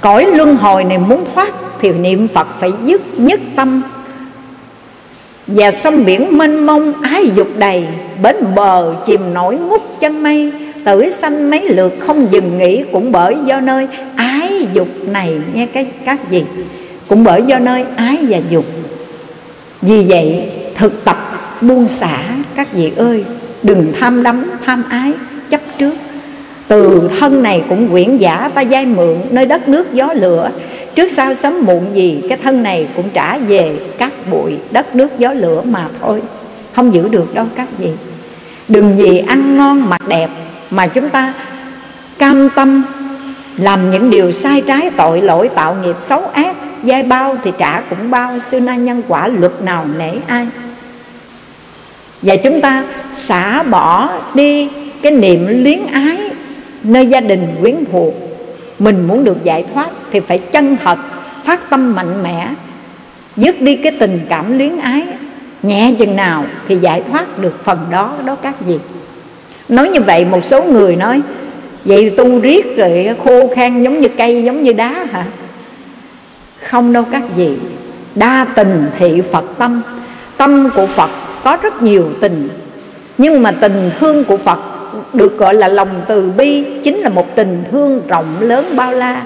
cõi luân hồi này muốn thoát thì niệm phật phải dứt nhất tâm và sông biển mênh mông ái dục đầy, Bến bờ chìm nổi ngút chân mây. Tử sanh mấy lượt không dừng nghỉ Cũng bởi do nơi ái dục này Nghe cái các gì Cũng bởi do nơi ái và dục. Vì vậy, thực tập buông xả các vị ơi, Đừng tham đắm, tham ái, chấp trước. Từ thân này cũng quyển giả ta dai mượn Nơi đất nước gió lửa Trước sau sớm muộn gì, Cái thân này cũng trả về các bụi Đất nước gió lửa mà thôi. Không giữ được đâu, các vị. Đừng vì ăn ngon mặc đẹp Mà chúng ta cam tâm Làm những điều sai trái, tội lỗi, Tạo nghiệp xấu ác, Giai bao thì trả cũng bao Xưa nay nhân quả luật nào nể ai. Và chúng ta xả bỏ đi Cái niệm luyến ái Nơi gia đình quyến thuộc. Mình muốn được giải thoát thì phải chân thật, phát tâm mạnh mẽ, dứt đi cái tình cảm luyến ái. Nhẹ chừng nào thì giải thoát được phần đó đó các vị. Nói như vậy, một số người nói, vậy tu riết rồi khô khan giống như cây, giống như đá hả? Không đâu các vị. Đa tình thị phật tâm. Tâm của phật có rất nhiều tình. Nhưng mà tình thương của phật được gọi là lòng từ bi, chính là một tình thương rộng lớn bao la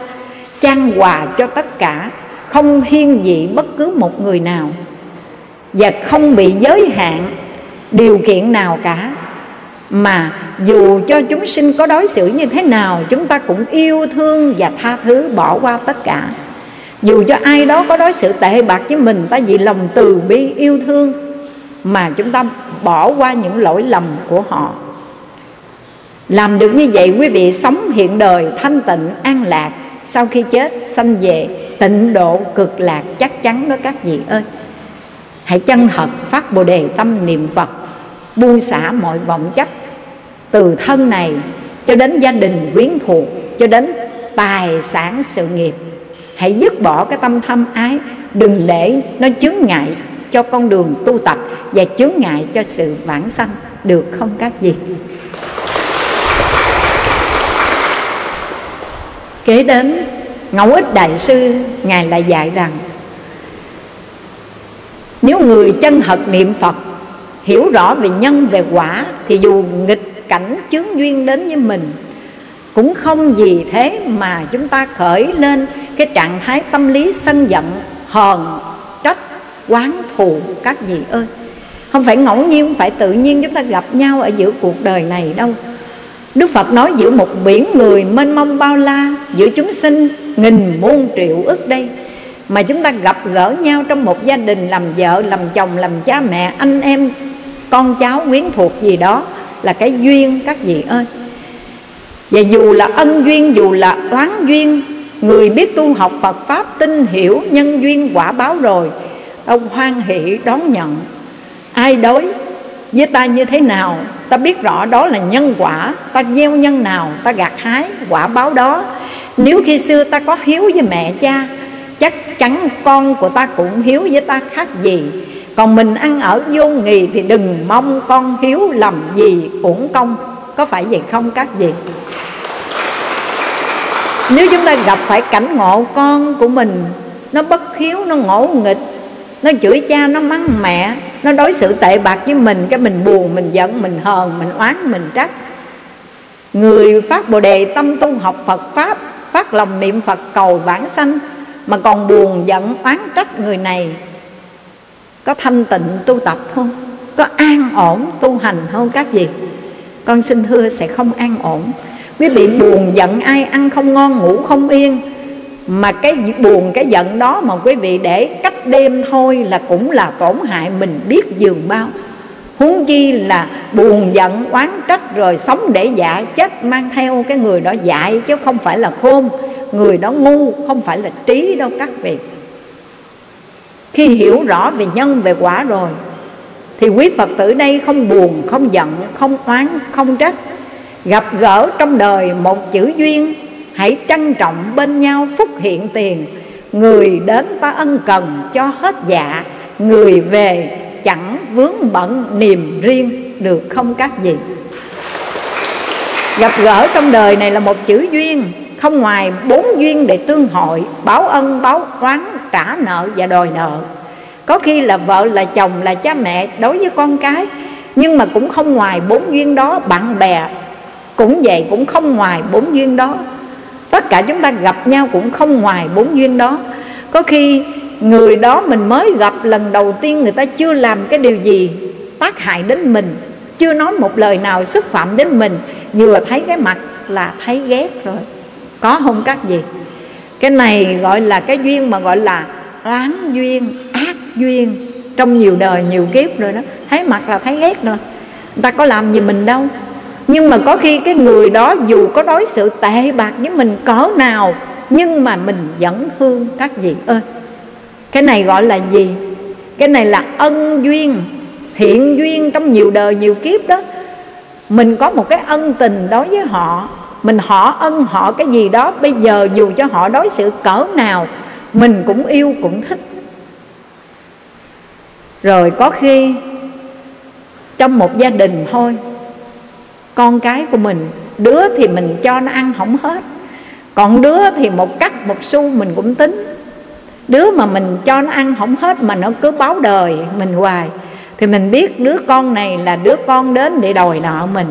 chan hòa cho tất cả, không thiên vị bất cứ một người nào, và không bị giới hạn điều kiện nào cả. Mà dù cho chúng sinh có đối xử như thế nào, chúng ta cũng yêu thương và tha thứ bỏ qua tất cả. Dù cho ai đó có đối xử tệ bạc với mình, ta vì lòng từ bi yêu thương mà chúng ta bỏ qua những lỗi lầm của họ. Làm được như vậy, quý vị sống hiện đời thanh tịnh, an lạc sau khi chết, sanh về, tịnh độ cực lạc, chắc chắn đó các vị ơi. Hãy chân thật phát bồ đề tâm niệm phật, buông xả mọi vọng chấp, từ thân này cho đến gia đình quyến thuộc, cho đến tài sản sự nghiệp. Hãy dứt bỏ cái tâm thâm ái, đừng để nó chướng ngại cho con đường tu tập và chướng ngại cho sự vãng sanh, được không các vị? Kế đến, ngẫu ích đại sư, ngài lại dạy rằng, nếu người chân thật niệm phật, hiểu rõ về nhân, về quả, thì dù nghịch cảnh chướng duyên đến với mình, cũng không vì thế mà chúng ta khởi lên cái trạng thái tâm lý sân giận, hờn, trách quán thù các vị ơi. Không phải ngẫu nhiên, không phải tự nhiên chúng ta gặp nhau ở giữa cuộc đời này đâu. Đức Phật nói giữa một biển người mênh mông bao la Giữa chúng sinh nghìn muôn triệu ức đây. Mà chúng ta gặp gỡ nhau trong một gia đình Làm vợ, làm chồng, làm cha mẹ, anh em Con cháu, quyến thuộc gì đó Là cái duyên các vị ơi. Và dù là ân duyên, dù là oán duyên Người biết tu học Phật Pháp Tin hiểu nhân duyên quả báo rồi Ông hoan hỷ đón nhận. Ai đối với ta như thế nào ta biết rõ đó là nhân quả. Ta gieo nhân nào, ta gặt hái quả báo đó. Nếu khi xưa ta có hiếu với mẹ cha, chắc chắn con của ta cũng hiếu với ta khác gì. Còn mình ăn ở vô nghì thì đừng mong con hiếu làm gì uổng công. Có phải vậy không các vị? Nếu chúng ta gặp phải cảnh ngộ con của mình, nó bất hiếu, nó ngỗ nghịch nó chửi cha, nó mắng mẹ, nó đối xử tệ bạc với mình, cái mình buồn, mình giận, mình hờn, mình oán, mình trách. Người phát bồ đề tâm tu học phật pháp, phát lòng niệm phật cầu vãng sanh, mà còn buồn, giận, oán trách người này. Có thanh tịnh tu tập không? Có an ổn tu hành không các vị? Con xin thưa sẽ không an ổn. Quý vị buồn, giận, ai ăn không ngon, ngủ không yên mà cái buồn, cái giận đó mà quý vị để cách đêm thôi là cũng là tổn hại mình biết dường bao. Huống chi là buồn, giận, oán trách rồi sống để dạ chết, mang theo cái người đó dại chứ không phải là khôn. Người đó ngu, không phải là trí đâu các vị. Khi hiểu rõ về nhân, về quả rồi, thì quý phật tử đây không buồn, không giận, không oán, không trách. Gặp gỡ trong đời một chữ duyên hãy trân trọng bên nhau phúc hiện tiền. Người đến ta ân cần cho hết dạ. Người về chẳng vướng bận niềm riêng, được không các vị? Gặp gỡ trong đời này là một chữ duyên, không ngoài bốn duyên để tương hội, báo ân, báo oán, trả nợ và đòi nợ. Có khi là vợ là chồng là cha mẹ đối với con cái, nhưng mà cũng không ngoài bốn duyên đó, bạn bè cũng vậy, cũng không ngoài bốn duyên đó tất cả chúng ta gặp nhau cũng không ngoài bốn duyên đó. Có khi người đó mình mới gặp lần đầu tiên người ta chưa làm cái điều gì tác hại đến mình, chưa nói một lời nào xúc phạm đến mình, vừa thấy cái mặt là thấy ghét rồi. Có không các gì cái này gọi là cái duyên mà gọi là oán duyên, ác duyên. Trong nhiều đời nhiều kiếp rồi đó, thấy mặt là thấy ghét rồi. Người ta có làm gì mình đâu nhưng mà có khi cái người đó dù có đối xử tệ bạc với mình cỡ nào, nhưng mà mình vẫn thương các vị ơi. Cái này gọi là gì? Cái này là ân duyên, thiện duyên trong nhiều đời nhiều kiếp đó. Mình có một cái ân tình đối với họ, mình họ ân họ cái gì đó, bây giờ dù cho họ đối xử cỡ nào, mình cũng yêu, cũng thích. Rồi có khi, trong một gia đình thôi con cái của mình, đứa thì mình cho nó ăn không hết. Còn đứa thì một cắt một xu mình cũng tính. Đứa mà mình cho nó ăn không hết mà nó cứ báo đời mình hoài, thì mình biết đứa con này là đứa con đến để đòi nợ mình.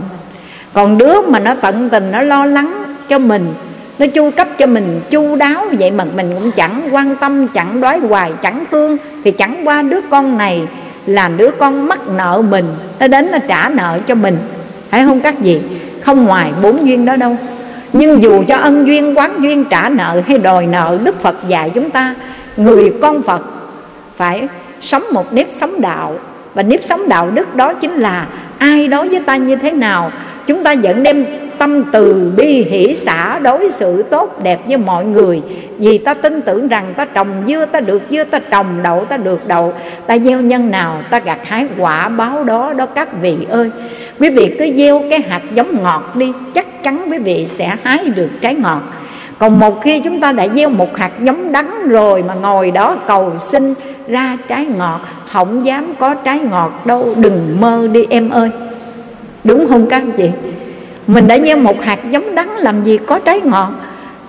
Còn đứa mà nó tận tình, nó lo lắng cho mình, nó chu cấp cho mình, chu đáo vậy mà mình cũng chẳng quan tâm, chẳng đói hoài, chẳng thương, thì chẳng qua đứa con này là đứa con mắc nợ mình, nó đến nó trả nợ cho mình phải không các gì không ngoài bốn duyên đó đâu. Nhưng dù cho ân duyên, quán duyên, trả nợ hay đòi nợ, đức phật dạy chúng ta, người con phật phải sống một nếp sống đạo. Và nếp sống đạo đức đó chính là ai đối với ta như thế nào, chúng ta vẫn đem tâm từ bi, hỷ xã đối xử tốt, đẹp với mọi người. Vì ta tin tưởng rằng ta trồng dưa, ta được dưa, ta trồng đậu, ta được đậu. Ta gieo nhân nào, ta gặt hái quả báo đó đó các vị ơi quý vị cứ gieo cái hạt giống ngọt đi, chắc chắn quý vị sẽ hái được trái ngọt. Còn một khi chúng ta đã gieo một hạt giống đắng rồi mà ngồi đó cầu xin ra trái ngọt, không dám có trái ngọt đâu, đừng mơ đi em ơi. Đúng không các chị? Mình đã gieo một hạt giống đắng, làm gì có trái ngọt?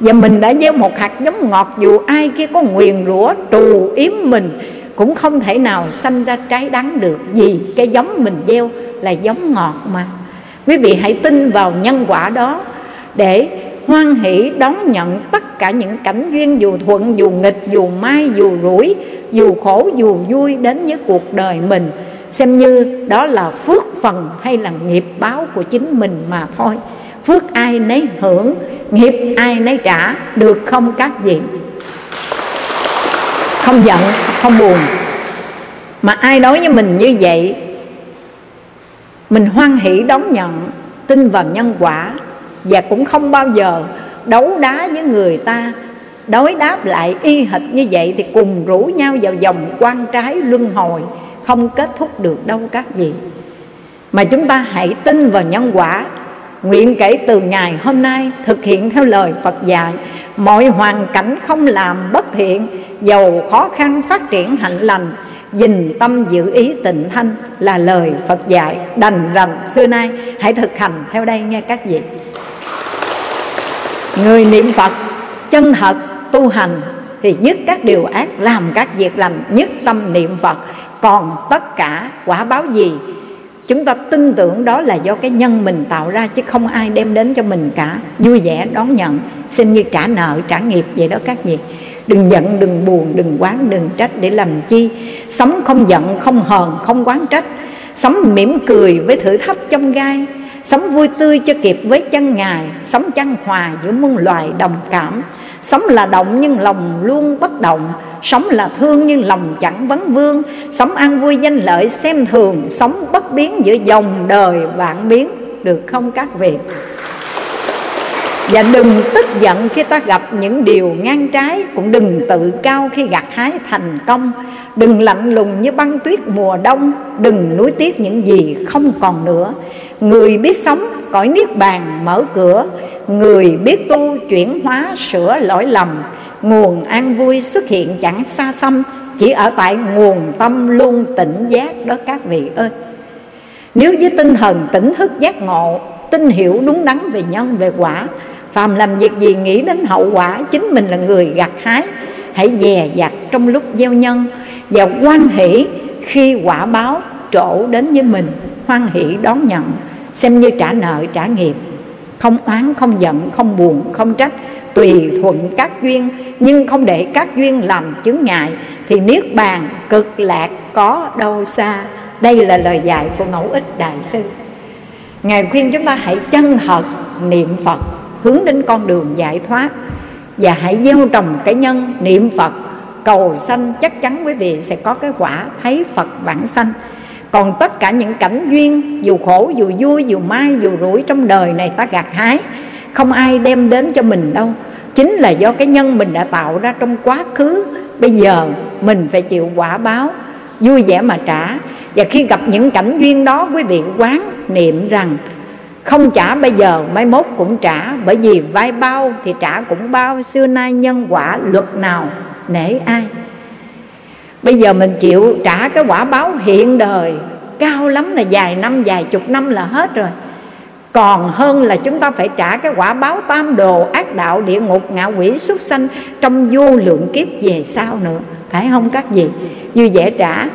Và mình đã gieo một hạt giống ngọt, dù ai kia có nguyền rủa, trù yếm mình cũng không thể nào sanh ra trái đắng được, vì cái giống mình gieo là giống ngọt mà. Quý vị hãy tin vào nhân quả đó để hoan hỷ đón nhận tất cả những cảnh duyên dù thuận, dù nghịch, dù mai, dù rủi, dù khổ, dù vui đến với cuộc đời mình. Xem như đó là phước phần hay là nghiệp báo của chính mình mà thôi. Phước ai nấy hưởng, nghiệp ai nấy trả, được không các vị? Không giận, không buồn. Mà ai đối với mình như vậy, mình hoan hỷ đón nhận, tin vào nhân quả và cũng không bao giờ đấu đá với người ta. Đối đáp lại y hệt như vậy thì cùng rủ nhau vào vòng quan trái luân hồi, không kết thúc được đâu các vị. Mà chúng ta hãy tin vào nhân quả, nguyện kể từ ngày hôm nay thực hiện theo lời phật dạy mọi hoàn cảnh không làm bất thiện, giàu khó khăn phát triển hạnh lành dình tâm giữ ý tịnh thanh là lời phật dạy đành rằng xưa nay. Hãy thực hành theo đây nghe các vị. Người niệm phật chân thật tu hành thì dứt các điều ác làm các việc lành, nhất tâm niệm phật. Còn tất cả quả báo gì chúng ta tin tưởng đó là do cái nhân mình tạo ra chứ không ai đem đến cho mình cả. Vui vẻ, đón nhận xin như trả nợ, trả nghiệp vậy đó các vị. Đừng giận, đừng buồn, đừng quán, đừng trách để làm chi. Sống không giận, không hờn, không quán trách. Sống mỉm cười với thử thách trong gai. Sống vui tươi cho kịp với chân ngài. Sống chân hòa giữa muôn loài đồng cảm sống là động nhưng lòng luôn bất động. Sống là thương nhưng lòng chẳng vấn vương. Sống an vui danh lợi xem thường. Sống bất biến giữa dòng đời vạn biến. Được không các vị? Và đừng tức giận khi ta gặp những điều ngang trái, Cũng đừng tự cao khi gặt hái thành công. Đừng lạnh lùng như băng tuyết mùa đông, Đừng nuối tiếc những gì không còn nữa. Người biết sống, cõi niết bàn mở cửa. Người biết tu chuyển hóa sửa lỗi lầm. Nguồn an vui xuất hiện chẳng xa xăm, Chỉ ở tại nguồn tâm luôn tỉnh giác đó các vị ơi. Nếu với tinh thần tỉnh thức giác ngộ, Tin hiểu đúng đắn về nhân, về quả Phàm làm việc gì nghĩ đến hậu quả Chính mình là người gặt hái. Hãy dè dặt trong lúc gieo nhân Và quan hỷ khi quả báo trổ đến với mình. Hoan hỷ đón nhận Xem như trả nợ trả nghiệp. Không oán, không giận, không buồn, không trách Tùy thuận các duyên. Nhưng không để các duyên làm chứng ngại Thì Niết Bàn cực lạc có đâu xa. Đây là lời dạy của Ngẫu Ích Đại Sư. Ngài khuyên chúng ta hãy chân thật niệm Phật hướng đến con đường giải thoát. Và hãy gieo trồng cái nhân, niệm phật, cầu sanh, chắc chắn quý vị sẽ có cái quả thấy phật vãng sanh. Còn tất cả những cảnh duyên, dù khổ, dù vui, dù mai dù rủi trong đời này ta gặt hái, không ai đem đến cho mình đâu. Chính là do cái nhân mình đã tạo ra trong quá khứ, bây giờ mình phải chịu quả báo, vui vẻ mà trả. Và khi gặp những cảnh duyên đó, quý vị quán niệm rằng không trả bây giờ, mai mốt cũng trả. Bởi vì vai bao thì trả cũng bao. Xưa nay nhân quả luật nào, nể ai? Bây giờ mình chịu trả cái quả báo hiện đời. Cao lắm là vài năm, vài chục năm là hết rồi. Còn hơn là chúng ta phải trả cái quả báo tam đồ, ác đạo, địa ngục, ngạ quỷ xuất sanh trong vô lượng kiếp về sau nữa. Phải không các vị? Vui vẻ trả,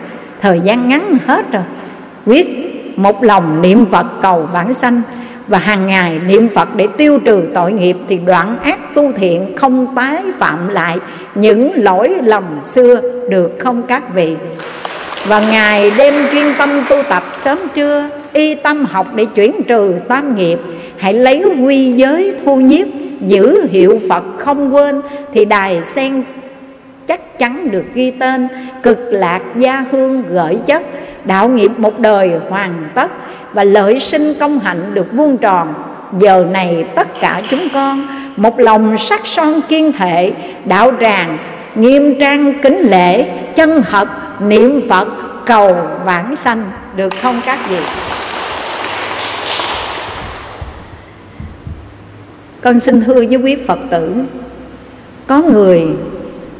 thời gian ngắn hết rồi. Quyết một lòng niệm phật cầu vãng sanh và hàng ngày niệm phật để tiêu trừ tội nghiệp thì đoạn ác tu thiện không tái phạm lại những lỗi lầm xưa được không các vị. Và ngày đêm chuyên tâm tu tập sớm trưa, y tâm học để chuyển trừ tam nghiệp, hãy lấy quy giới thu nhiếp, giữ hiệu phật không quên thì đài sen chắc chắn được ghi tên, cực lạc gia hương gửi chất, đạo nghiệp một đời hoàn tất và lợi sinh công hạnh được vuông tròn. Giờ này tất cả chúng con, một lòng sắc son kiên thể đạo tràng, nghiêm trang kính lễ, chân thật, niệm phật, cầu vãng sanh, được không các vị? Con xin thưa với quý phật tử, có người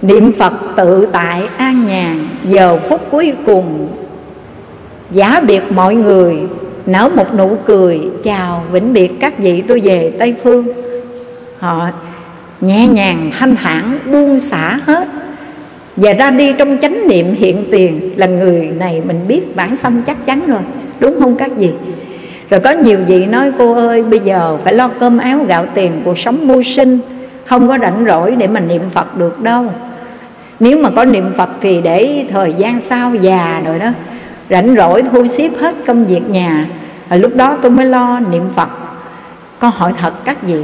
niệm phật tự tại an nhàn, giờ phút cuối cùng. Giả biệt mọi người, nở một nụ cười, chào vĩnh biệt các vị tôi về tây phương. Họ nhẹ nhàng thanh thản buông xả hết. Và ra đi trong chánh niệm hiện tiền, là người này mình biết bản sanh chắc chắn rồi, đúng không các vị? Rồi có nhiều vị nói, cô ơi, bây giờ phải lo cơm áo gạo tiền cuộc sống mưu sinh, không có rảnh rỗi để mà niệm phật được đâu nếu mà có niệm phật thì để thời gian sau già rồi đó, rảnh rỗi thu xếp hết công việc nhà. Rồi lúc đó tôi mới lo niệm phật. Con hỏi thật các vị,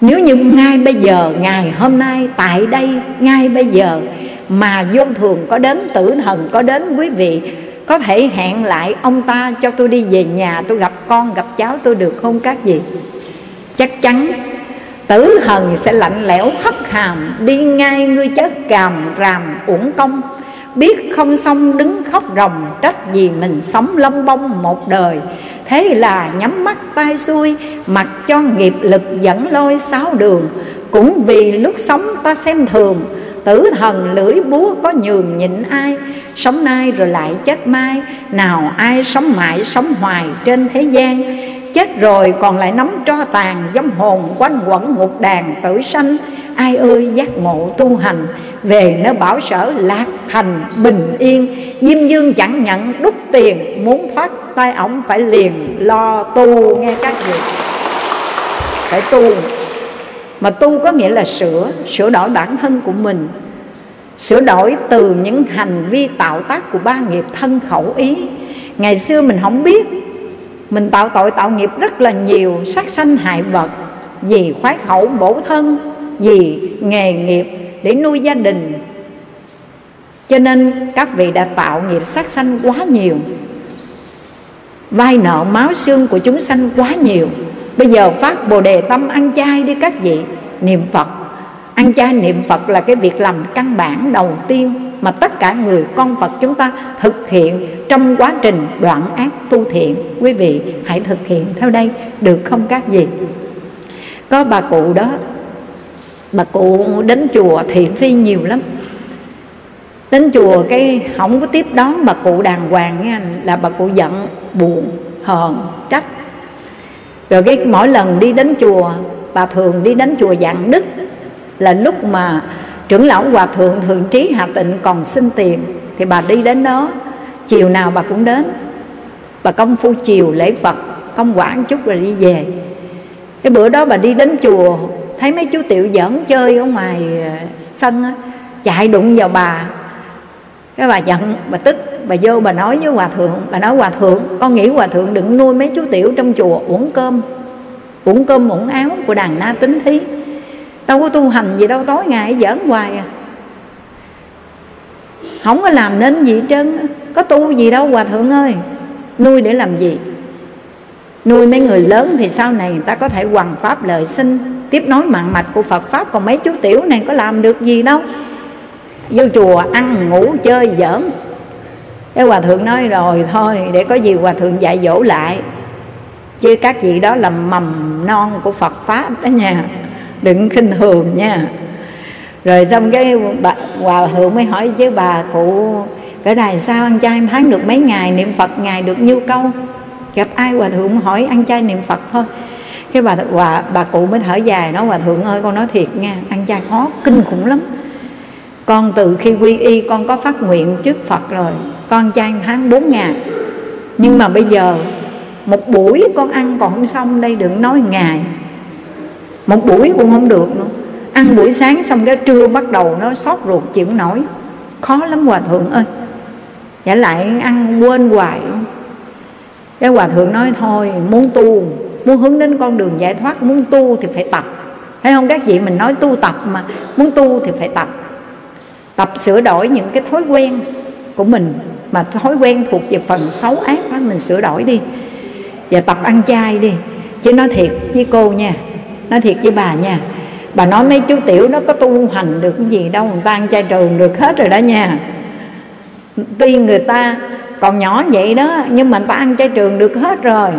nếu như ngay bây giờ, ngày hôm nay, tại đây, ngay bây giờ mà vô thường có đến, tử thần có đến quý vị, có thể hẹn lại ông ta cho tôi đi về nhà, tôi gặp con, gặp cháu tôi được không các vị? Chắc chắn tử thần sẽ lạnh lẽo hất hàm, đi ngay ngươi chết càm ràm uổng công. Biết không xong đứng khóc ròng, trách vì mình sống lông bông một đời. Thế là nhắm mắt tay xuôi, mặc cho nghiệp lực dẫn lôi sáu đường. Cũng vì lúc sống ta xem thường tử thần lưỡi búa có nhường nhịn ai. Sống nay rồi lại chết mai, nào ai sống mãi sống hoài trên thế gian? Chết rồi, còn lại nắm tro tàn, dâm hồn quanh quẩn ngục đàn tử sanh. Ai ơi, giác ngộ tu hành, về nơi bảo sở lạc thành bình yên. Diêm dương chẳng nhận đúc tiền, muốn thoát tay ổng phải liền lo tu, nghe các vị. Phải tu. Mà tu có nghĩa là sửa sửa đổi bản thân của mình. Sửa đổi từ những hành vi tạo tác của ba nghiệp thân khẩu ý. Ngày xưa mình không biết mình tạo tội tạo nghiệp rất là nhiều sát sanh hại vật, vì khoái khẩu bổ thân, vì nghề nghiệp để nuôi gia đình. Cho nên các vị đã tạo nghiệp sát sanh quá nhiều. Vai nợ máu xương của chúng sanh quá nhiều. Bây giờ phát bồ đề tâm ăn chay đi các vị. Niệm phật. Ăn chay niệm phật là cái việc làm căn bản đầu tiên mà tất cả người con phật chúng ta thực hiện trong quá trình đoạn ác tu thiện. Quý vị hãy thực hiện theo đây, được không các vị? Có bà cụ đó, bà cụ đến chùa thiện phi nhiều lắm. Đến chùa cái không có tiếp đón bà cụ đàng hoàng nha là bà cụ giận, buồn, hờn, trách. Rồi cái mỗi lần đi đến chùa, bà thường đi đến chùa dạng đức, là lúc mà trưởng lão hòa thượng thượng trí hạ tịnh còn xin tiền thì bà đi đến đó. Chiều nào bà cũng đến. Bà công phu chiều lễ phật công quả một chút rồi đi về. Cái bữa đó bà đi đến chùa thấy mấy chú tiểu giỡn chơi ở ngoài ờ, sân á, chạy đụng vào bà. Cái bà giận bà tức bà vô bà nói với hòa thượng bà nói hòa thượng con nghĩ hòa thượng đừng nuôi mấy chú tiểu trong chùa uống cơm. Uống cơm uống áo của đàn na tính thí đâu có tu hành gì đâu, tối ngày giỡn hoài à. Không có làm nên gì hết trơn có tu gì đâu hòa thượng ơi. Nuôi để làm gì? Nuôi mấy người lớn thì sau này người ta có thể hoàn pháp lợi sinh. Tiếp nối mạng mạch của phật pháp, còn mấy chú tiểu này có làm được gì đâu. Vô chùa ăn, ngủ, chơi, giỡn. Cái hòa thượng nói rồi thôi, để có gì hòa thượng dạy dỗ lại. Chứ các vị đó là mầm non của phật pháp đó nha đừng khinh thường nha. Rồi xong cái bà, hòa thượng mới hỏi với bà cụ cái này sao ăn chay tháng được mấy ngày niệm phật ngày được nhiêu câu? Gặp ai hòa thượng hỏi ăn chay niệm phật thôi. Cái bà bà, bà cụ mới thở dài nói hòa thượng ơi con nói thiệt nha ăn chay khó kinh khủng lắm. Con từ khi quy y con có phát nguyện trước phật rồi con chay tháng 4 ngày. Nhưng mà bây giờ một buổi con ăn còn không xong đây đừng nói ngày một buổi cũng không được nữa. Ăn buổi sáng xong cái trưa bắt đầu nó sót ruột, chịu nổi. Khó lắm hòa thượng ơi. Giả lại ăn quên hoài. Cái hòa thượng nói thôi, muốn tu, muốn hướng đến con đường giải thoát, muốn tu thì phải tập. Thấy không? Các vị mình nói tu tập mà, muốn tu thì phải tập. Tập sửa đổi những cái thói quen của mình, mà thói quen thuộc về phần xấu ác đó, mình sửa đổi đi. Và tập ăn chay đi. Chứ nói thiệt với cô nha nói thiệt với bà nha. Bà nói mấy chú tiểu nó có tu hành được cái gì đâu, người ta ăn chay trường được hết rồi đó nha. Tuy người ta còn nhỏ vậy đó, nhưng mà người ta ăn chay trường được hết rồi.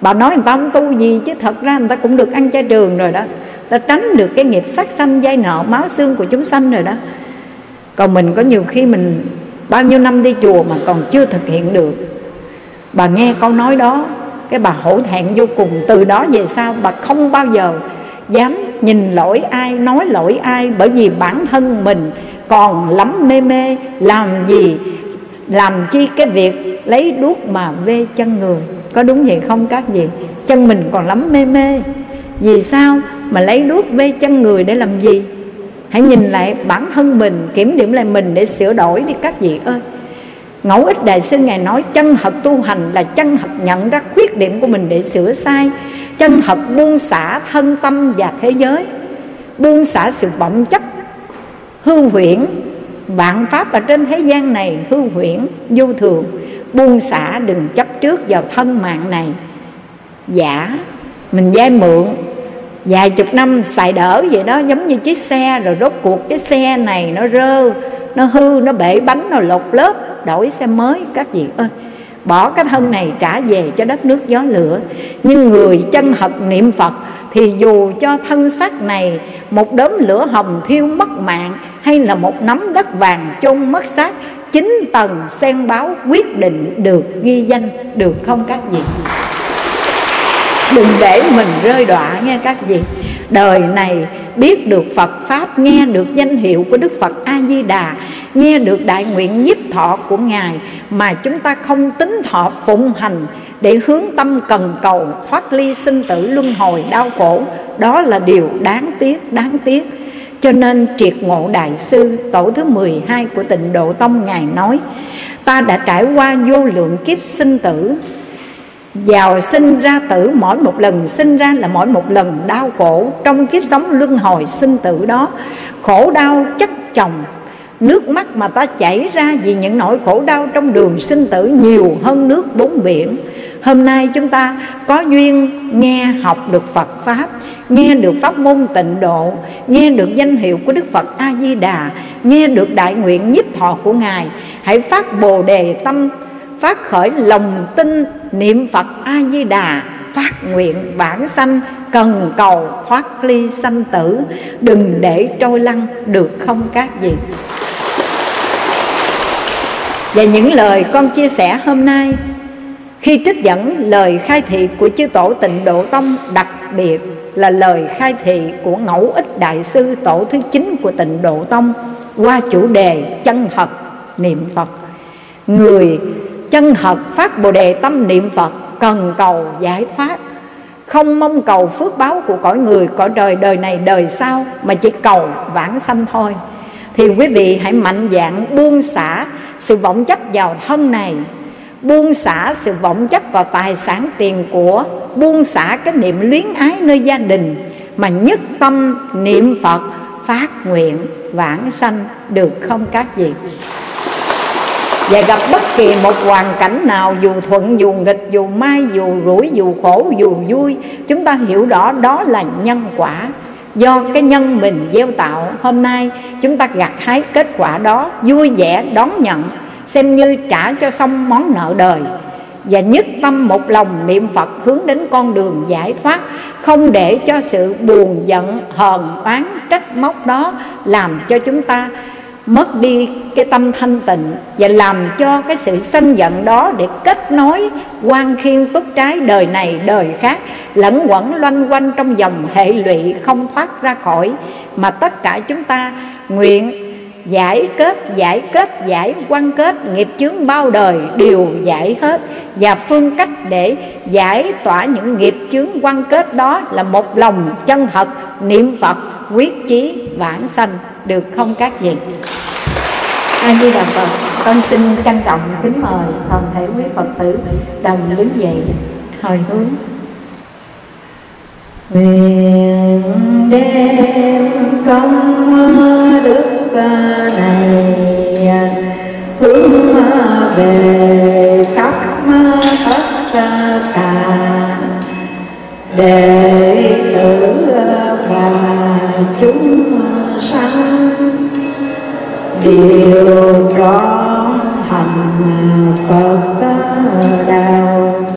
Bà nói người ta không tu gì, chứ thật ra người ta cũng được ăn chay trường rồi đó. Ta tránh được cái nghiệp sắc sanh dây nợ máu xương của chúng sanh rồi đó. Còn mình có nhiều khi mình, bao nhiêu năm đi chùa mà còn chưa thực hiện được. Bà nghe câu nói đó cái bà hổ thẹn vô cùng, từ đó về sau bà không bao giờ dám nhìn lỗi ai, nói lỗi ai, bởi vì bản thân mình còn lắm mê mê, làm gì, làm chi cái việc lấy đuốc mà vê chân người. Có đúng vậy không các vị? Chân mình còn lắm mê mê. Vì sao mà lấy đuốc vê chân người để làm gì? Hãy nhìn lại bản thân mình, kiểm điểm lại mình để sửa đổi đi các vị ơi ngẫu ích đại sư ngài nói, chân thật tu hành là chân thật nhận ra khuyết điểm của mình để sửa sai. Chân thật buông xả thân tâm và thế giới. Buông xả sự vọng chấp hư huyễn. Vạn pháp ở trên thế gian này, hư huyễn, vô thường. Buông xả đừng chấp trước vào thân mạng này. Giả, mình vay mượn. Vài chục năm xài đỡ vậy đó, giống như chiếc xe, rồi rốt cuộc cái xe này nó rơ, nó hư, nó bể bánh, nó lột lớp đổi xe mới, các vị ơi. Bỏ cái thân này trả về cho đất nước gió lửa. Nhưng người chân thật niệm phật thì dù cho thân xác này một đốm lửa hồng thiêu mất mạng hay là một nắm đất vàng chôn mất xác chín tầng sen báo quyết định được ghi danh, được không các vị? Đừng để mình rơi đọa nghe các vị. Đời này biết được Phật Pháp, Nghe được danh hiệu của Đức Phật A-di-đà Nghe được đại nguyện nhiếp thọ của Ngài Mà chúng ta không tính thọ phụng hành Để hướng tâm cần cầu Thoát ly sinh tử luân hồi đau khổ Đó là điều đáng tiếc, đáng tiếc. Cho nên triệt ngộ đại sư Tổ thứ 12 của tịnh độ tông Ngài nói Ta đã trải qua vô lượng kiếp sinh tử. Giàu sinh ra tử mỗi một lần sinh ra là mỗi một lần đau khổ. Trong kiếp sống luân hồi sinh tử đó Khổ đau chất chồng Nước mắt mà ta chảy ra vì những nỗi khổ đau trong đường sinh tử nhiều hơn nước bốn biển. Hôm nay chúng ta có duyên nghe học được Phật Pháp, Nghe được pháp môn tịnh độ, Nghe được danh hiệu của Đức Phật A-di-đà, Nghe được đại nguyện nhiếp thọ của Ngài. Hãy phát bồ đề tâm, Phát khởi lòng tin niệm Phật A-di-đà, Phát nguyện bản sanh, cần cầu thoát ly sanh tử. Đừng để trôi lăn, được không các vị? Và những lời con chia sẻ hôm nay, Khi trích dẫn lời khai thị của chư tổ tịnh độ tông, Đặc biệt là lời khai thị của ngẫu ích đại sư tổ thứ chín của tịnh độ tông Qua chủ đề chân thật, niệm Phật. Người chân thật phát bồ đề tâm niệm Phật Cần cầu giải thoát. Không mong cầu phước báo của cõi người Cõi đời đời này, đời sau, Mà chỉ cầu vãng sanh thôi. Thì quý vị hãy mạnh dạn buông xả sự vọng chấp vào thân này, Buông xả sự vọng chấp vào tài sản tiền của, Buông xả cái niệm luyến ái nơi gia đình, Mà nhất tâm niệm Phật, phát nguyện vãng sanh được không các vị và gặp bất kỳ một hoàn cảnh nào, dù thuận, dù nghịch, dù may, dù rủi, dù khổ, dù vui, chúng ta hiểu rõ đó là nhân quả do cái nhân mình gieo tạo, hôm nay chúng ta gặt hái kết quả đó, vui vẻ, đón nhận, xem như trả cho xong món nợ đời. Và nhất tâm một lòng niệm Phật hướng đến con đường giải thoát, không để cho sự buồn giận, hờn, oán, trách móc đó làm cho chúng ta mất đi cái tâm thanh tịnh và làm cho cái sự sân giận đó để kết nối quan khiên túc trái đời này, đời khác, lẫn quẩn loanh quanh trong dòng hệ lụy không thoát ra khỏi, mà tất cả chúng ta nguyện giải kết giải kết, giải quan kết, nghiệp chướng bao đời đều giải hết. Và phương cách để giải tỏa những nghiệp chướng quan kết đó là một lòng chân thật, niệm phật, quyết chí, vãng sanh được không các vị? A di đà phật, con xin trân trọng kính mời toàn thể quý phật tử đồng đứng dậy, hồi hướng. Nguyện đem công đức này, hướng về khắp tất cả đệ tử và chúng sanh đều có thành Phật đạo